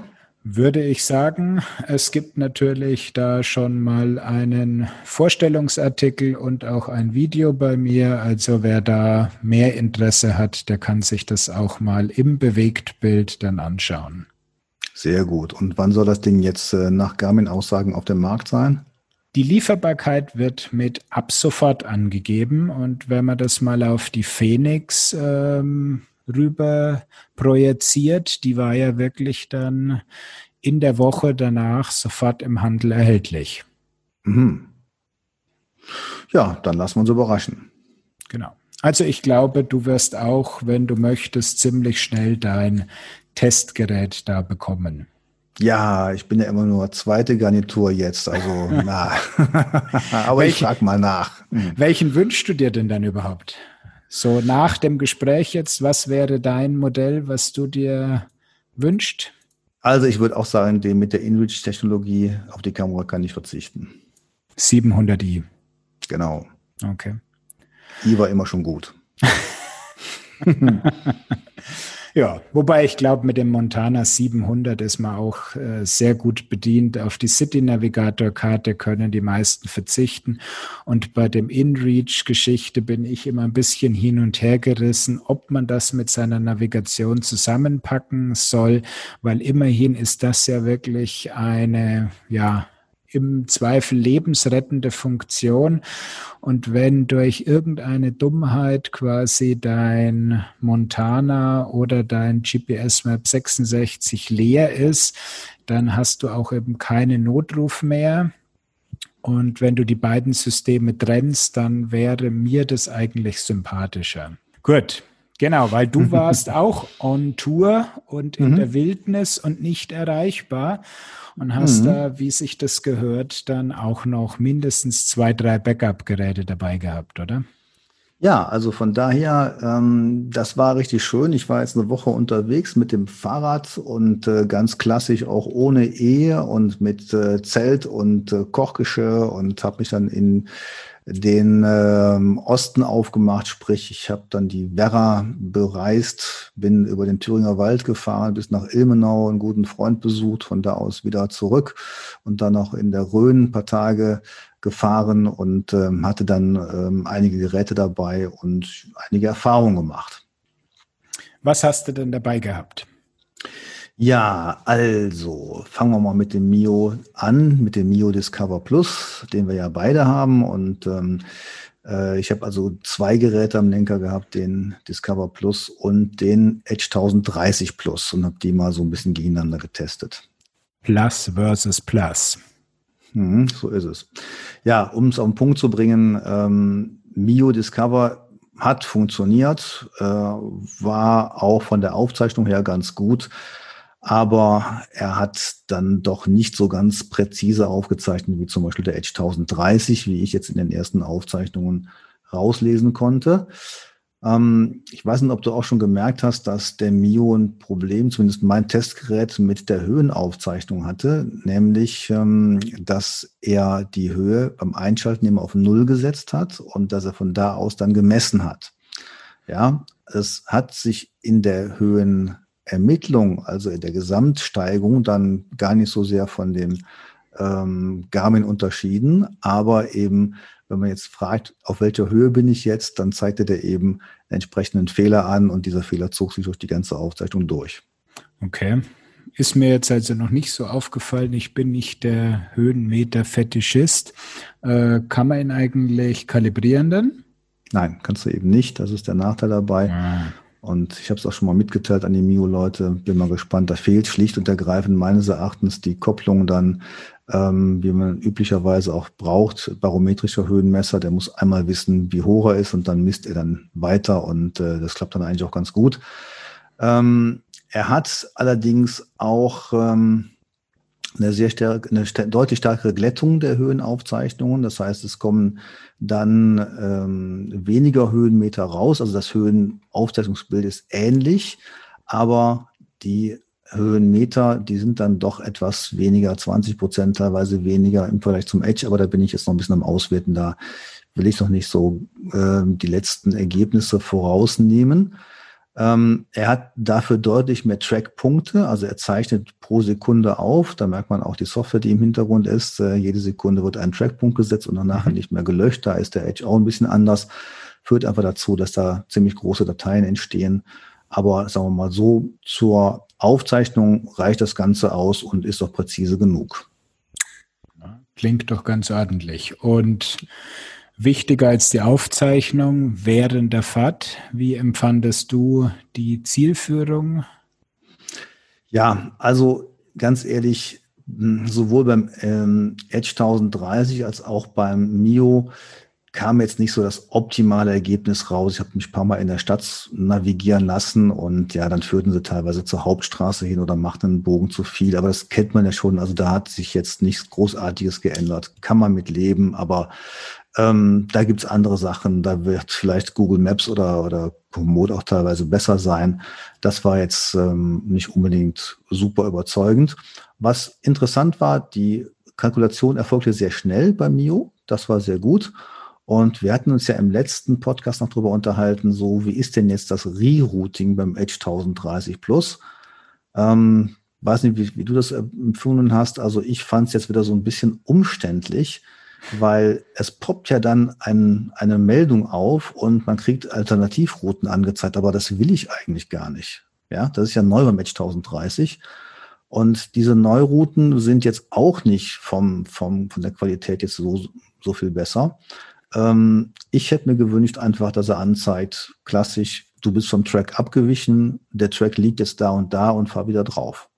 würde ich sagen. Es gibt natürlich da schon mal einen Vorstellungsartikel und auch ein Video bei mir. Also wer da mehr Interesse hat, der kann sich das auch mal im Bewegtbild dann anschauen. Sehr gut. Und wann soll das Ding jetzt äh, nach Garmin-Aussagen auf dem Markt sein? Die Lieferbarkeit wird mit ab sofort angegeben. Und wenn man das mal auf die Phoenix ähm, rüber projiziert. Die war ja wirklich dann in der Woche danach sofort im Handel erhältlich. Mhm. Ja, dann lassen wir uns überraschen. Genau. Also ich glaube, du wirst auch, wenn du möchtest, ziemlich schnell dein Testgerät da bekommen. Ja, ich bin ja immer nur zweite Garnitur jetzt, also *laughs* na. *laughs* Aber Welchen, ich frag mal nach. Hm. Welchen wünschst du dir denn dann überhaupt? So nach dem Gespräch jetzt, was wäre dein Modell, was du dir wünschst? Also ich würde auch sagen, den mit der InReach-Technologie auf die Kamera kann ich verzichten. 700i. Genau. Okay. I war immer schon gut. *laughs* Ja, wobei ich glaube, mit dem Montana 700 ist man auch äh, sehr gut bedient. Auf die City Navigator Karte können die meisten verzichten. Und bei dem InReach Geschichte bin ich immer ein bisschen hin und her gerissen, ob man das mit seiner Navigation zusammenpacken soll, weil immerhin ist das ja wirklich eine, ja, im Zweifel lebensrettende Funktion. Und wenn durch irgendeine Dummheit quasi dein Montana oder dein GPS Map 66 leer ist, dann hast du auch eben keinen Notruf mehr. Und wenn du die beiden Systeme trennst, dann wäre mir das eigentlich sympathischer. Gut, Genau, weil du *laughs* warst auch on Tour und in mhm. der Wildnis und nicht erreichbar und hast mhm. da, wie sich das gehört, dann auch noch mindestens zwei, drei Backup-Geräte dabei gehabt, oder? Ja, also von daher, ähm, das war richtig schön. Ich war jetzt eine Woche unterwegs mit dem Fahrrad und äh, ganz klassisch auch ohne Ehe und mit äh, Zelt und äh, Kochgeschirr und habe mich dann in den ähm, Osten aufgemacht, sprich ich habe dann die Werra bereist, bin über den Thüringer Wald gefahren bis nach Ilmenau, einen guten Freund besucht, von da aus wieder zurück und dann noch in der Rhön ein paar Tage gefahren und ähm, hatte dann ähm, einige Geräte dabei und einige Erfahrungen gemacht. Was hast du denn dabei gehabt? Ja, also fangen wir mal mit dem Mio an, mit dem Mio Discover Plus, den wir ja beide haben. Und ähm, äh, ich habe also zwei Geräte am Lenker gehabt, den Discover Plus und den Edge 1030 Plus und habe die mal so ein bisschen gegeneinander getestet. Plus versus Plus. Mhm, so ist es. Ja, um es auf den Punkt zu bringen, ähm, Mio Discover hat funktioniert, äh, war auch von der Aufzeichnung her ganz gut aber er hat dann doch nicht so ganz präzise aufgezeichnet wie zum Beispiel der Edge 1030, wie ich jetzt in den ersten Aufzeichnungen rauslesen konnte. Ähm, ich weiß nicht, ob du auch schon gemerkt hast, dass der Mio ein Problem, zumindest mein Testgerät, mit der Höhenaufzeichnung hatte, nämlich, ähm, dass er die Höhe beim Einschalten immer auf Null gesetzt hat und dass er von da aus dann gemessen hat. Ja, es hat sich in der Höhen Ermittlung, also in der Gesamtsteigung, dann gar nicht so sehr von dem ähm, Garmin unterschieden. Aber eben, wenn man jetzt fragt, auf welcher Höhe bin ich jetzt, dann zeigte der eben entsprechenden Fehler an und dieser Fehler zog sich durch die ganze Aufzeichnung durch. Okay. Ist mir jetzt also noch nicht so aufgefallen. Ich bin nicht der Höhenmeter-Fetischist. Äh, kann man ihn eigentlich kalibrieren dann? Nein, kannst du eben nicht. Das ist der Nachteil dabei. Ah. Und ich habe es auch schon mal mitgeteilt an die Mio-Leute. Bin mal gespannt. Da fehlt schlicht und ergreifend meines Erachtens die Kopplung dann, ähm, wie man üblicherweise auch braucht. Barometrischer Höhenmesser, der muss einmal wissen, wie hoch er ist und dann misst er dann weiter und äh, das klappt dann eigentlich auch ganz gut. Ähm, er hat allerdings auch ähm, eine sehr stark, eine deutlich stärkere Glättung der Höhenaufzeichnungen. Das heißt, es kommen dann ähm, weniger Höhenmeter raus. Also das Höhenaufzeichnungsbild ist ähnlich, aber die Höhenmeter, die sind dann doch etwas weniger, 20 Prozent teilweise weniger im Vergleich zum Edge, aber da bin ich jetzt noch ein bisschen am Auswerten. Da will ich noch nicht so äh, die letzten Ergebnisse vorausnehmen. Ähm, er hat dafür deutlich mehr Trackpunkte, also er zeichnet pro Sekunde auf. Da merkt man auch die Software, die im Hintergrund ist. Äh, jede Sekunde wird ein Trackpunkt gesetzt und danach mhm. nicht mehr gelöscht. Da ist der Edge auch ein bisschen anders. Führt einfach dazu, dass da ziemlich große Dateien entstehen. Aber sagen wir mal so, zur Aufzeichnung reicht das Ganze aus und ist auch präzise genug. Klingt doch ganz ordentlich. Und Wichtiger als die Aufzeichnung während der Fahrt. Wie empfandest du die Zielführung? Ja, also ganz ehrlich, sowohl beim ähm, Edge 1030 als auch beim Mio kam jetzt nicht so das optimale Ergebnis raus. Ich habe mich ein paar Mal in der Stadt navigieren lassen und ja, dann führten sie teilweise zur Hauptstraße hin oder machten einen Bogen zu viel. Aber das kennt man ja schon. Also da hat sich jetzt nichts Großartiges geändert. Kann man mit leben, aber ähm, da gibt's andere Sachen. Da wird vielleicht Google Maps oder, oder Komoot auch teilweise besser sein. Das war jetzt ähm, nicht unbedingt super überzeugend. Was interessant war, die Kalkulation erfolgte sehr schnell bei Mio. Das war sehr gut. Und wir hatten uns ja im letzten Podcast noch drüber unterhalten, so wie ist denn jetzt das Rerouting beim Edge 1030 Plus? Ähm, weiß nicht, wie, wie du das empfunden hast. Also ich fand es jetzt wieder so ein bisschen umständlich, weil es poppt ja dann ein, eine Meldung auf und man kriegt Alternativrouten angezeigt, aber das will ich eigentlich gar nicht. Ja, das ist ja neu beim Edge 1030. Und diese Neurouten sind jetzt auch nicht vom, vom, von der Qualität jetzt so, so viel besser. Ähm, ich hätte mir gewünscht einfach, dass er anzeigt, klassisch, du bist vom Track abgewichen, der Track liegt jetzt da und da und fahr wieder drauf.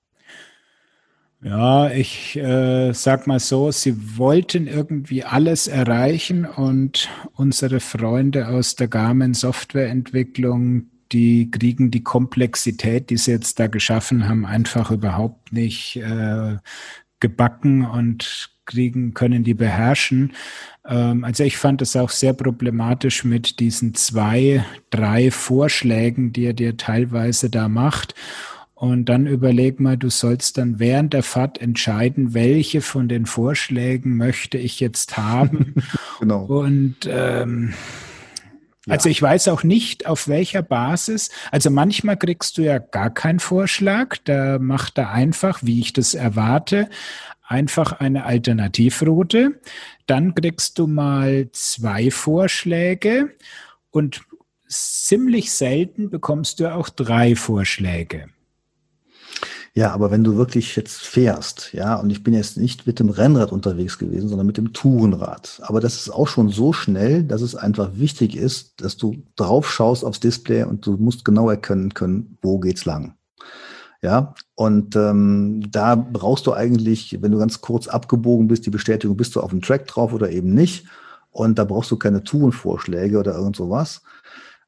Ja, ich äh, sag mal so, sie wollten irgendwie alles erreichen und unsere Freunde aus der Garmin Softwareentwicklung, die kriegen die Komplexität, die sie jetzt da geschaffen haben, einfach überhaupt nicht äh, gebacken und kriegen, können die beherrschen. Ähm, also ich fand es auch sehr problematisch mit diesen zwei, drei Vorschlägen, die er dir teilweise da macht. Und dann überleg mal, du sollst dann während der Fahrt entscheiden, welche von den Vorschlägen möchte ich jetzt haben. *laughs* genau. Und ähm, ja. also ich weiß auch nicht, auf welcher Basis. Also manchmal kriegst du ja gar keinen Vorschlag. Da macht er einfach, wie ich das erwarte, einfach eine Alternativroute. Dann kriegst du mal zwei Vorschläge und ziemlich selten bekommst du auch drei Vorschläge. Ja, aber wenn du wirklich jetzt fährst, ja, und ich bin jetzt nicht mit dem Rennrad unterwegs gewesen, sondern mit dem Tourenrad. Aber das ist auch schon so schnell, dass es einfach wichtig ist, dass du drauf schaust aufs Display und du musst genau erkennen können, wo geht's lang. Ja, und ähm, da brauchst du eigentlich, wenn du ganz kurz abgebogen bist, die Bestätigung, bist du auf dem Track drauf oder eben nicht. Und da brauchst du keine Tourenvorschläge oder irgend sowas.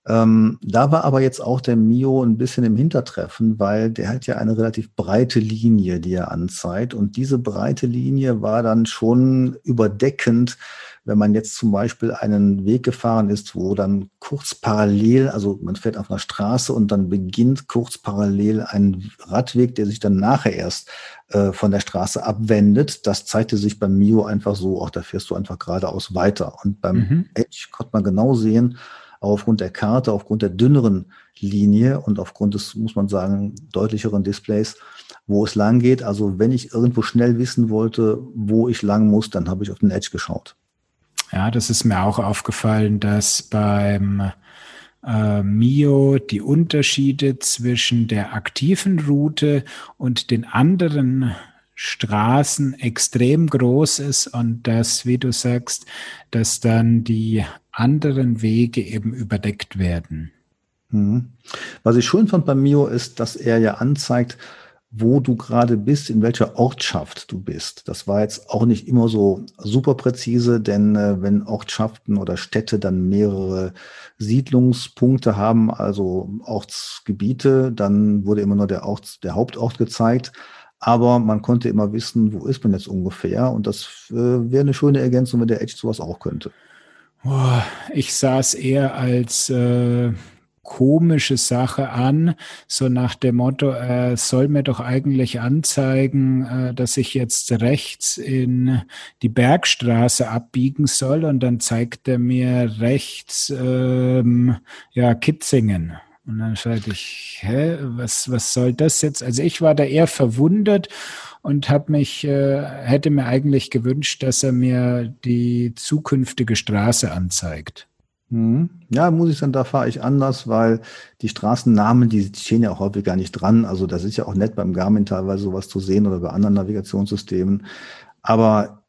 Ähm, da war aber jetzt auch der Mio ein bisschen im Hintertreffen, weil der hat ja eine relativ breite Linie, die er anzeigt. Und diese breite Linie war dann schon überdeckend, wenn man jetzt zum Beispiel einen Weg gefahren ist, wo dann kurz parallel, also man fährt auf einer Straße und dann beginnt kurz parallel ein Radweg, der sich dann nachher erst äh, von der Straße abwendet. Das zeigte sich beim Mio einfach so, auch da fährst du einfach geradeaus weiter. Und beim mhm. Edge konnte man genau sehen, aufgrund der Karte, aufgrund der dünneren Linie und aufgrund des, muss man sagen, deutlicheren Displays, wo es lang geht. Also wenn ich irgendwo schnell wissen wollte, wo ich lang muss, dann habe ich auf den Edge geschaut. Ja, das ist mir auch aufgefallen, dass beim äh, Mio die Unterschiede zwischen der aktiven Route und den anderen Straßen extrem groß ist und dass, wie du sagst, dass dann die anderen Wege eben überdeckt werden. Mhm. Was ich schön fand bei Mio ist, dass er ja anzeigt, wo du gerade bist, in welcher Ortschaft du bist. Das war jetzt auch nicht immer so super präzise, denn äh, wenn Ortschaften oder Städte dann mehrere Siedlungspunkte haben, also Ortsgebiete, dann wurde immer nur der, Ort, der Hauptort gezeigt. aber man konnte immer wissen, wo ist man jetzt ungefähr und das äh, wäre eine schöne Ergänzung, wenn der Edge sowas auch könnte. Oh, ich sah es eher als äh, komische Sache an, so nach dem Motto, er soll mir doch eigentlich anzeigen, äh, dass ich jetzt rechts in die Bergstraße abbiegen soll und dann zeigt er mir rechts ähm, ja Kitzingen. Und dann fragte ich, hä, was, was soll das jetzt? Also ich war da eher verwundert und habe mich, äh, hätte mir eigentlich gewünscht, dass er mir die zukünftige Straße anzeigt. Mhm. Ja, muss ich sagen, da fahre ich anders, weil die Straßennamen, die stehen ja auch häufig gar nicht dran. Also das ist ja auch nett beim Garmin teilweise sowas zu sehen oder bei anderen Navigationssystemen. Aber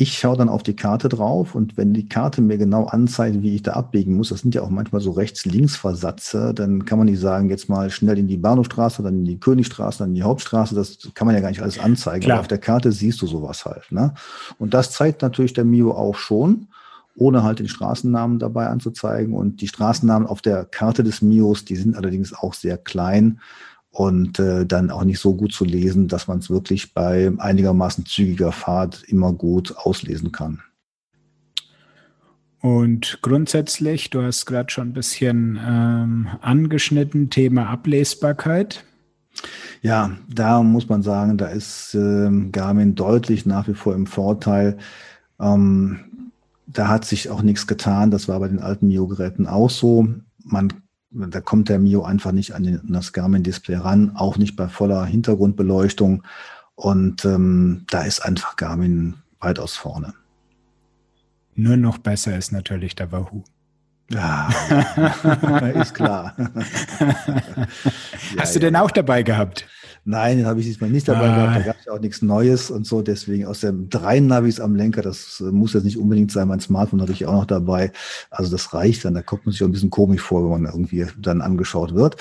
ich schaue dann auf die Karte drauf und wenn die Karte mir genau anzeigt, wie ich da abbiegen muss, das sind ja auch manchmal so Rechts-Links-Versatze, dann kann man nicht sagen, jetzt mal schnell in die Bahnhofstraße, dann in die Königstraße, dann in die Hauptstraße, das kann man ja gar nicht alles anzeigen. Klar. Aber auf der Karte siehst du sowas halt. Ne? Und das zeigt natürlich der Mio auch schon, ohne halt den Straßennamen dabei anzuzeigen. Und die Straßennamen auf der Karte des Mios, die sind allerdings auch sehr klein und äh, dann auch nicht so gut zu lesen, dass man es wirklich bei einigermaßen zügiger Fahrt immer gut auslesen kann. Und grundsätzlich, du hast gerade schon ein bisschen ähm, angeschnitten, Thema Ablesbarkeit. Ja, da muss man sagen, da ist ähm, Garmin deutlich nach wie vor im Vorteil. Ähm, da hat sich auch nichts getan. Das war bei den alten Mio-Geräten auch so. Man da kommt der Mio einfach nicht an, den, an das Garmin-Display ran, auch nicht bei voller Hintergrundbeleuchtung. Und ähm, da ist einfach Garmin weitaus vorne. Nur noch besser ist natürlich der Wahoo. Ja, *laughs* *laughs* ist klar. Hast ja, du den auch dabei gehabt? Nein, den habe ich diesmal nicht dabei ah. gehabt. Da gab es ja auch nichts Neues und so. Deswegen aus dem drei Navis am Lenker, das äh, muss jetzt nicht unbedingt sein. Mein Smartphone habe ich auch noch dabei. Also das reicht dann. Da kommt man sich auch ein bisschen komisch vor, wenn man irgendwie dann angeschaut wird.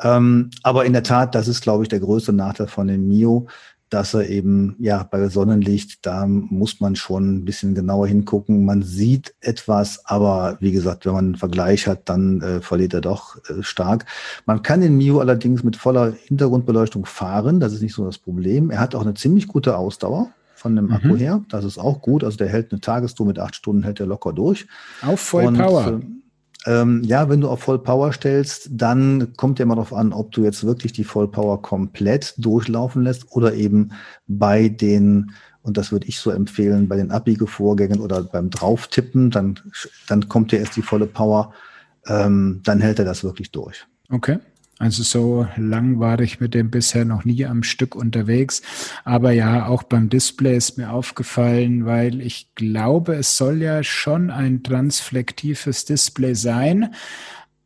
Ähm, aber in der Tat, das ist, glaube ich, der größte Nachteil von dem Mio dass er eben, ja, bei Sonnenlicht, da muss man schon ein bisschen genauer hingucken. Man sieht etwas, aber wie gesagt, wenn man einen Vergleich hat, dann äh, verliert er doch äh, stark. Man kann den Mio allerdings mit voller Hintergrundbeleuchtung fahren. Das ist nicht so das Problem. Er hat auch eine ziemlich gute Ausdauer von dem mhm. Akku her. Das ist auch gut. Also der hält eine Tagestour mit acht Stunden, hält er locker durch. Auf Voll Power. Äh, ähm, ja, wenn du auf Vollpower stellst, dann kommt ja immer darauf an, ob du jetzt wirklich die Vollpower komplett durchlaufen lässt oder eben bei den, und das würde ich so empfehlen, bei den Abbiegevorgängen oder beim Drauftippen, dann, dann kommt ja erst die volle Power, ähm, dann hält er das wirklich durch. Okay. Also so lang war ich mit dem bisher noch nie am Stück unterwegs. Aber ja, auch beim Display ist mir aufgefallen, weil ich glaube, es soll ja schon ein transflektives Display sein.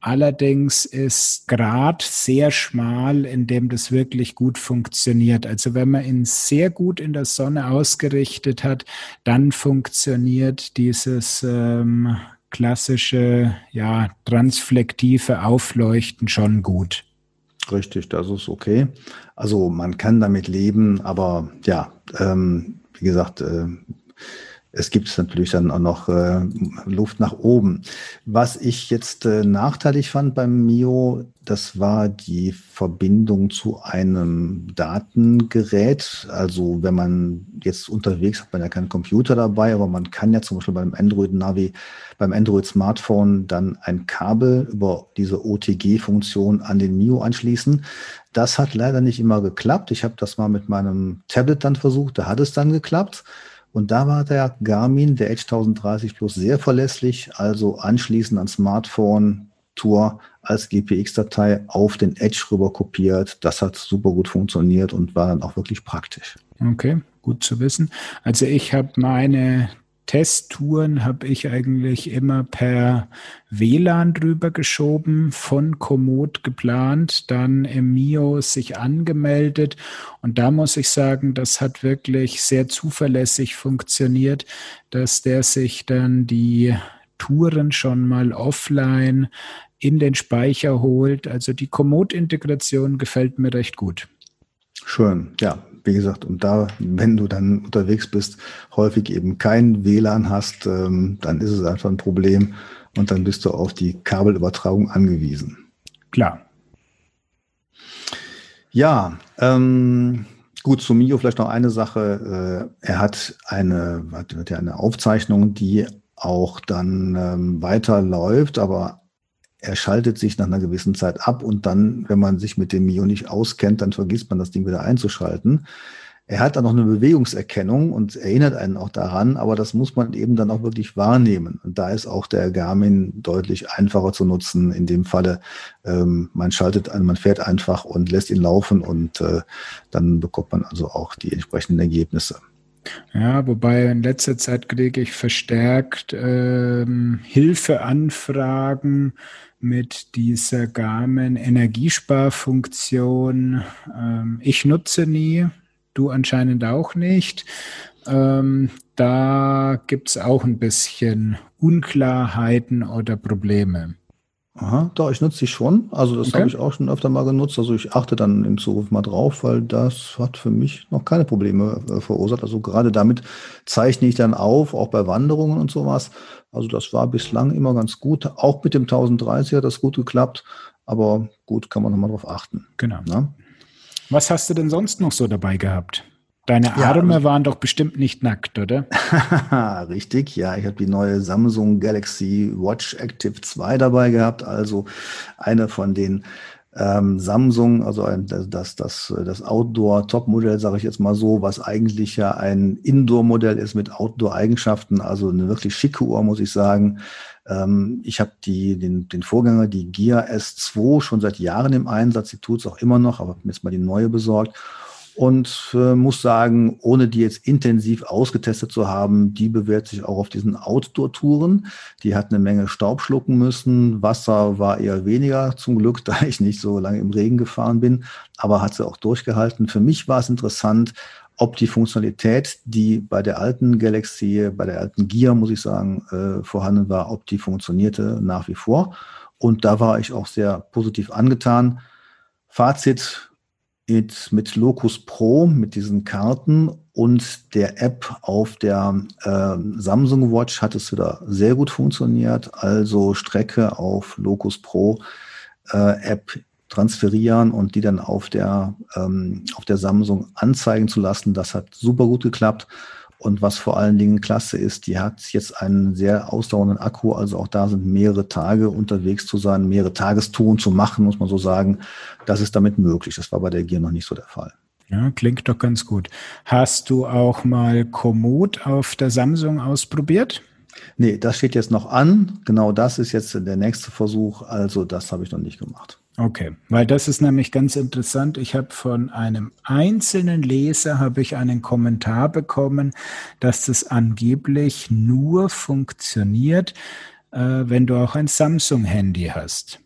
Allerdings ist Grad sehr schmal, in dem das wirklich gut funktioniert. Also wenn man ihn sehr gut in der Sonne ausgerichtet hat, dann funktioniert dieses ähm, klassische, ja, transflektive Aufleuchten schon gut. Richtig, das ist okay. Also man kann damit leben, aber ja, ähm, wie gesagt, äh, es gibt natürlich dann auch noch äh, Luft nach oben. Was ich jetzt äh, nachteilig fand beim Mio, das war die Verbindung zu einem Datengerät. Also wenn man jetzt unterwegs hat, man ja keinen Computer dabei, aber man kann ja zum Beispiel beim Android Navi, beim Android Smartphone dann ein Kabel über diese OTG-Funktion an den Mio anschließen. Das hat leider nicht immer geklappt. Ich habe das mal mit meinem Tablet dann versucht, da hat es dann geklappt. Und da war der Garmin, der Edge 1030 Plus, sehr verlässlich. Also anschließend an Smartphone Tour als GPX-Datei auf den Edge rüber kopiert. Das hat super gut funktioniert und war dann auch wirklich praktisch. Okay, gut zu wissen. Also ich habe meine Testtouren habe ich eigentlich immer per WLAN drüber geschoben, von Komoot geplant, dann im Mio sich angemeldet und da muss ich sagen, das hat wirklich sehr zuverlässig funktioniert, dass der sich dann die Touren schon mal offline in den Speicher holt. Also die Komoot-Integration gefällt mir recht gut. Schön, ja, wie gesagt, und da, wenn du dann unterwegs bist, häufig eben kein WLAN hast, ähm, dann ist es einfach ein Problem und dann bist du auf die Kabelübertragung angewiesen. Klar. Ja, ähm, Gut, zu Mio vielleicht noch eine Sache. Äh, er hat eine, hat ja eine Aufzeichnung, die auch dann ähm, weiterläuft, aber er schaltet sich nach einer gewissen Zeit ab und dann, wenn man sich mit dem Mio nicht auskennt, dann vergisst man das Ding wieder einzuschalten. Er hat dann noch eine Bewegungserkennung und erinnert einen auch daran, aber das muss man eben dann auch wirklich wahrnehmen. Und da ist auch der Garmin deutlich einfacher zu nutzen. In dem Falle, ähm, man schaltet an, man fährt einfach und lässt ihn laufen und äh, dann bekommt man also auch die entsprechenden Ergebnisse. Ja, wobei in letzter Zeit kriege ich verstärkt ähm, Hilfeanfragen mit dieser Garmin Energiesparfunktion. Ähm, ich nutze nie, du anscheinend auch nicht. Ähm, da gibt es auch ein bisschen Unklarheiten oder Probleme. Aha, doch, ich nutze die schon. Also das okay. habe ich auch schon öfter mal genutzt. Also ich achte dann im Zuruf mal drauf, weil das hat für mich noch keine Probleme äh, verursacht. Also gerade damit zeichne ich dann auf, auch bei Wanderungen und sowas. Also das war bislang immer ganz gut. Auch mit dem 1030 hat das gut geklappt. Aber gut, kann man nochmal drauf achten. Genau. Na? Was hast du denn sonst noch so dabei gehabt? Deine Arme ja, waren doch bestimmt nicht nackt, oder? *laughs* Richtig, ja. Ich habe die neue Samsung Galaxy Watch Active 2 dabei gehabt, also eine von den ähm, Samsung, also ein, das, das, das Outdoor-Top-Modell, sage ich jetzt mal so, was eigentlich ja ein Indoor-Modell ist mit Outdoor-Eigenschaften, also eine wirklich schicke Uhr, muss ich sagen. Ähm, ich habe den, den Vorgänger, die Gear S2, schon seit Jahren im Einsatz. Die tut es auch immer noch, aber habe mir jetzt mal die neue besorgt. Und äh, muss sagen, ohne die jetzt intensiv ausgetestet zu haben, die bewährt sich auch auf diesen Outdoor-Touren. Die hat eine Menge Staub schlucken müssen. Wasser war eher weniger zum Glück, *laughs* da ich nicht so lange im Regen gefahren bin, aber hat sie auch durchgehalten. Für mich war es interessant, ob die Funktionalität, die bei der alten Galaxy, bei der alten Gear, muss ich sagen, äh, vorhanden war, ob die funktionierte nach wie vor. Und da war ich auch sehr positiv angetan. Fazit mit, mit Locus Pro, mit diesen Karten und der App auf der äh, Samsung Watch hat es wieder sehr gut funktioniert. Also Strecke auf Locus Pro äh, App transferieren und die dann auf der, ähm, auf der Samsung anzeigen zu lassen. Das hat super gut geklappt. Und was vor allen Dingen klasse ist, die hat jetzt einen sehr ausdauernden Akku. Also auch da sind mehrere Tage unterwegs zu sein, mehrere Tagestouren zu machen, muss man so sagen. Das ist damit möglich. Das war bei der Gear noch nicht so der Fall. Ja, klingt doch ganz gut. Hast du auch mal Komoot auf der Samsung ausprobiert? Nee, das steht jetzt noch an. Genau das ist jetzt der nächste Versuch. Also das habe ich noch nicht gemacht. Okay, weil das ist nämlich ganz interessant. Ich habe von einem einzelnen Leser habe ich einen Kommentar bekommen, dass das angeblich nur funktioniert, äh, wenn du auch ein Samsung-Handy hast.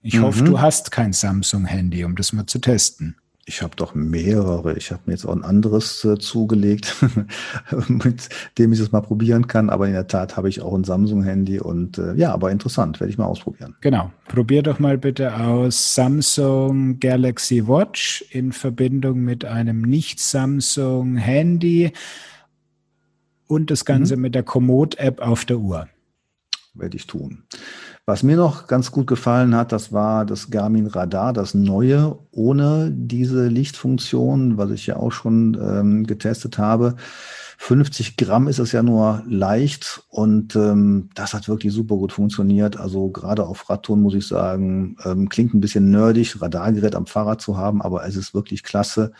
Ich mhm. hoffe, du hast kein Samsung-Handy, um das mal zu testen. Ich habe doch mehrere. Ich habe mir jetzt auch ein anderes äh, zugelegt, *laughs* mit dem ich es mal probieren kann. Aber in der Tat habe ich auch ein Samsung-Handy und äh, ja, aber interessant, werde ich mal ausprobieren. Genau. Probier doch mal bitte aus Samsung Galaxy Watch in Verbindung mit einem Nicht-Samsung-Handy und das Ganze mhm. mit der Komoot-App auf der Uhr. Werde ich tun. Was mir noch ganz gut gefallen hat, das war das Garmin Radar, das neue, ohne diese Lichtfunktion, was ich ja auch schon ähm, getestet habe. 50 Gramm ist es ja nur leicht und ähm, das hat wirklich super gut funktioniert. Also gerade auf Radtouren muss ich sagen, ähm, klingt ein bisschen nerdig, Radargerät am Fahrrad zu haben, aber es ist wirklich klasse.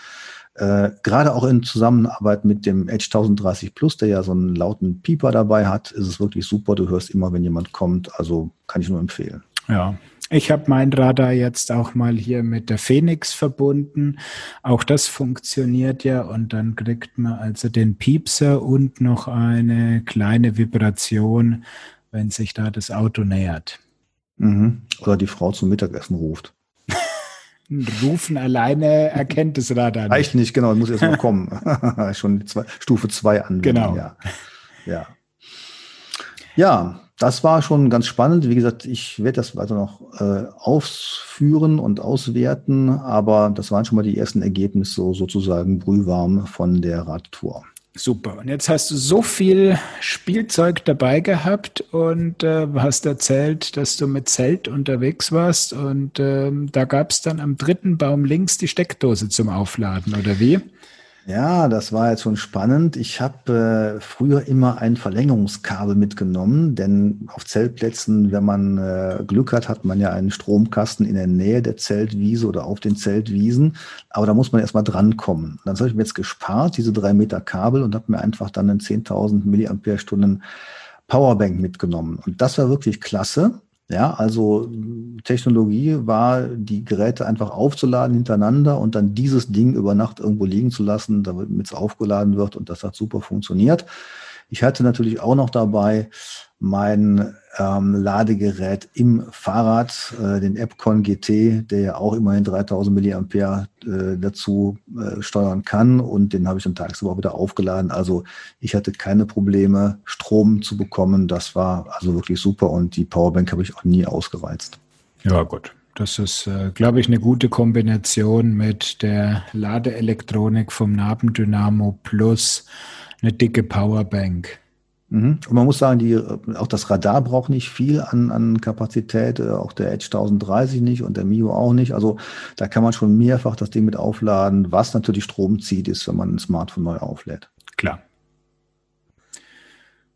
Äh, gerade auch in Zusammenarbeit mit dem Edge 1030 Plus, der ja so einen lauten Pieper dabei hat, ist es wirklich super. Du hörst immer, wenn jemand kommt. Also kann ich nur empfehlen. Ja, ich habe mein Radar jetzt auch mal hier mit der Phoenix verbunden. Auch das funktioniert ja und dann kriegt man also den Piepser und noch eine kleine Vibration, wenn sich da das Auto nähert. Mhm. Oder die Frau zum Mittagessen ruft. Rufen alleine erkennt das Radar nicht. Reicht nicht, genau, muss erst mal kommen. *laughs* Schon zwei, Stufe 2 anwenden. Genau. Ja. ja. Ja, das war schon ganz spannend. Wie gesagt, ich werde das weiter noch äh, ausführen und auswerten, aber das waren schon mal die ersten Ergebnisse so, sozusagen brühwarm von der Radtour. Super. Und jetzt hast du so viel Spielzeug dabei gehabt und äh, hast erzählt, dass du mit Zelt unterwegs warst und ähm, da gab es dann am dritten Baum links die Steckdose zum Aufladen, oder wie? Ja, das war jetzt schon spannend. Ich habe äh, früher immer ein Verlängerungskabel mitgenommen, denn auf Zeltplätzen, wenn man äh, Glück hat, hat man ja einen Stromkasten in der Nähe der Zeltwiese oder auf den Zeltwiesen. Aber da muss man erstmal drankommen. Dann habe ich mir jetzt gespart, diese drei Meter Kabel, und habe mir einfach dann einen 10.000 Milliampere-Stunden Powerbank mitgenommen. Und das war wirklich klasse. Ja, also Technologie war, die Geräte einfach aufzuladen hintereinander und dann dieses Ding über Nacht irgendwo liegen zu lassen, damit es aufgeladen wird und das hat super funktioniert. Ich hatte natürlich auch noch dabei mein ähm, Ladegerät im Fahrrad, äh, den Epcon GT, der ja auch immerhin 3000 Milliampere äh, dazu äh, steuern kann und den habe ich dann tagsüber wieder aufgeladen. Also ich hatte keine Probleme, Strom zu bekommen. Das war also wirklich super und die Powerbank habe ich auch nie ausgereizt. Ja, gut. Das ist, äh, glaube ich, eine gute Kombination mit der Ladeelektronik vom Nabendynamo plus eine dicke Powerbank. Mhm. Und man muss sagen, die, auch das Radar braucht nicht viel an, an Kapazität, äh, auch der Edge 1030 nicht und der Mio auch nicht. Also da kann man schon mehrfach das Ding mit aufladen, was natürlich Strom zieht, ist, wenn man ein Smartphone neu auflädt. Klar.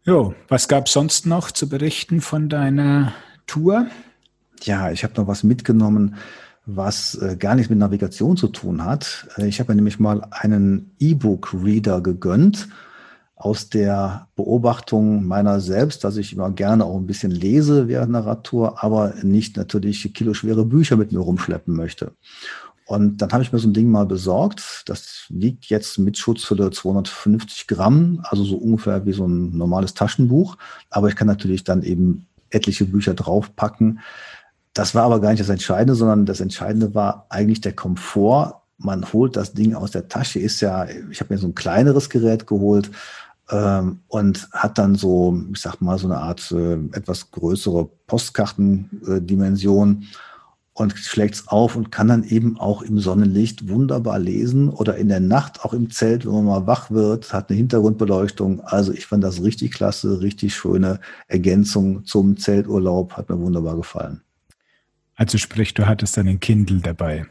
Jo, was gab es sonst noch zu berichten von deiner Tour? Ja, ich habe noch was mitgenommen, was äh, gar nichts mit Navigation zu tun hat. Äh, ich habe mir nämlich mal einen E-Book-Reader gegönnt aus der Beobachtung meiner selbst, dass ich immer gerne auch ein bisschen lese während einer Radtour, aber nicht natürlich kiloschwere Bücher mit mir rumschleppen möchte. Und dann habe ich mir so ein Ding mal besorgt. Das wiegt jetzt mit Schutzhülle 250 Gramm, also so ungefähr wie so ein normales Taschenbuch. Aber ich kann natürlich dann eben etliche Bücher draufpacken. Das war aber gar nicht das Entscheidende, sondern das Entscheidende war eigentlich der Komfort. Man holt das Ding aus der Tasche, ist ja, ich habe mir so ein kleineres Gerät geholt ähm, und hat dann so, ich sag mal, so eine Art äh, etwas größere Postkartendimension und schlägt es auf und kann dann eben auch im Sonnenlicht wunderbar lesen oder in der Nacht auch im Zelt, wenn man mal wach wird, hat eine Hintergrundbeleuchtung. Also ich fand das richtig klasse, richtig schöne Ergänzung zum Zelturlaub, hat mir wunderbar gefallen. Also sprich, du hattest dann ein Kindle dabei.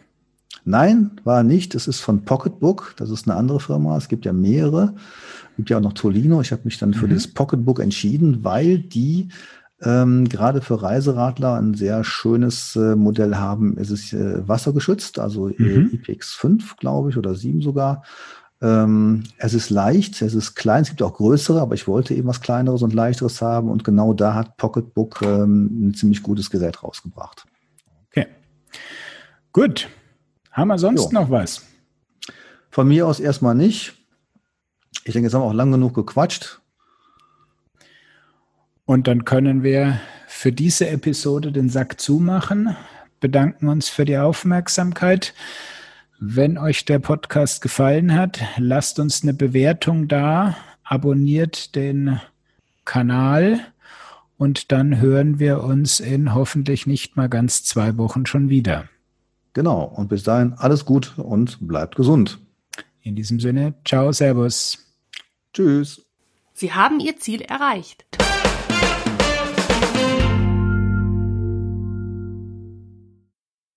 Nein, war nicht. Es ist von Pocketbook. Das ist eine andere Firma. Es gibt ja mehrere. Es gibt ja auch noch Tolino. Ich habe mich dann für mhm. das Pocketbook entschieden, weil die ähm, gerade für Reiseradler ein sehr schönes äh, Modell haben. Es ist äh, wassergeschützt, also äh, mhm. IPX5, glaube ich, oder 7 sogar. Ähm, es ist leicht, es ist klein, es gibt auch größere, aber ich wollte eben was kleineres und leichteres haben und genau da hat Pocketbook ähm, ein ziemlich gutes Gerät rausgebracht. Okay. Gut. Haben wir sonst jo. noch was? Von mir aus erstmal nicht. Ich denke, jetzt haben wir auch lang genug gequatscht. Und dann können wir für diese Episode den Sack zumachen. Bedanken uns für die Aufmerksamkeit. Wenn euch der Podcast gefallen hat, lasst uns eine Bewertung da, abonniert den Kanal und dann hören wir uns in hoffentlich nicht mal ganz zwei Wochen schon wieder. Genau. Und bis dahin alles gut und bleibt gesund. In diesem Sinne, ciao, servus. Tschüss. Sie haben Ihr Ziel erreicht.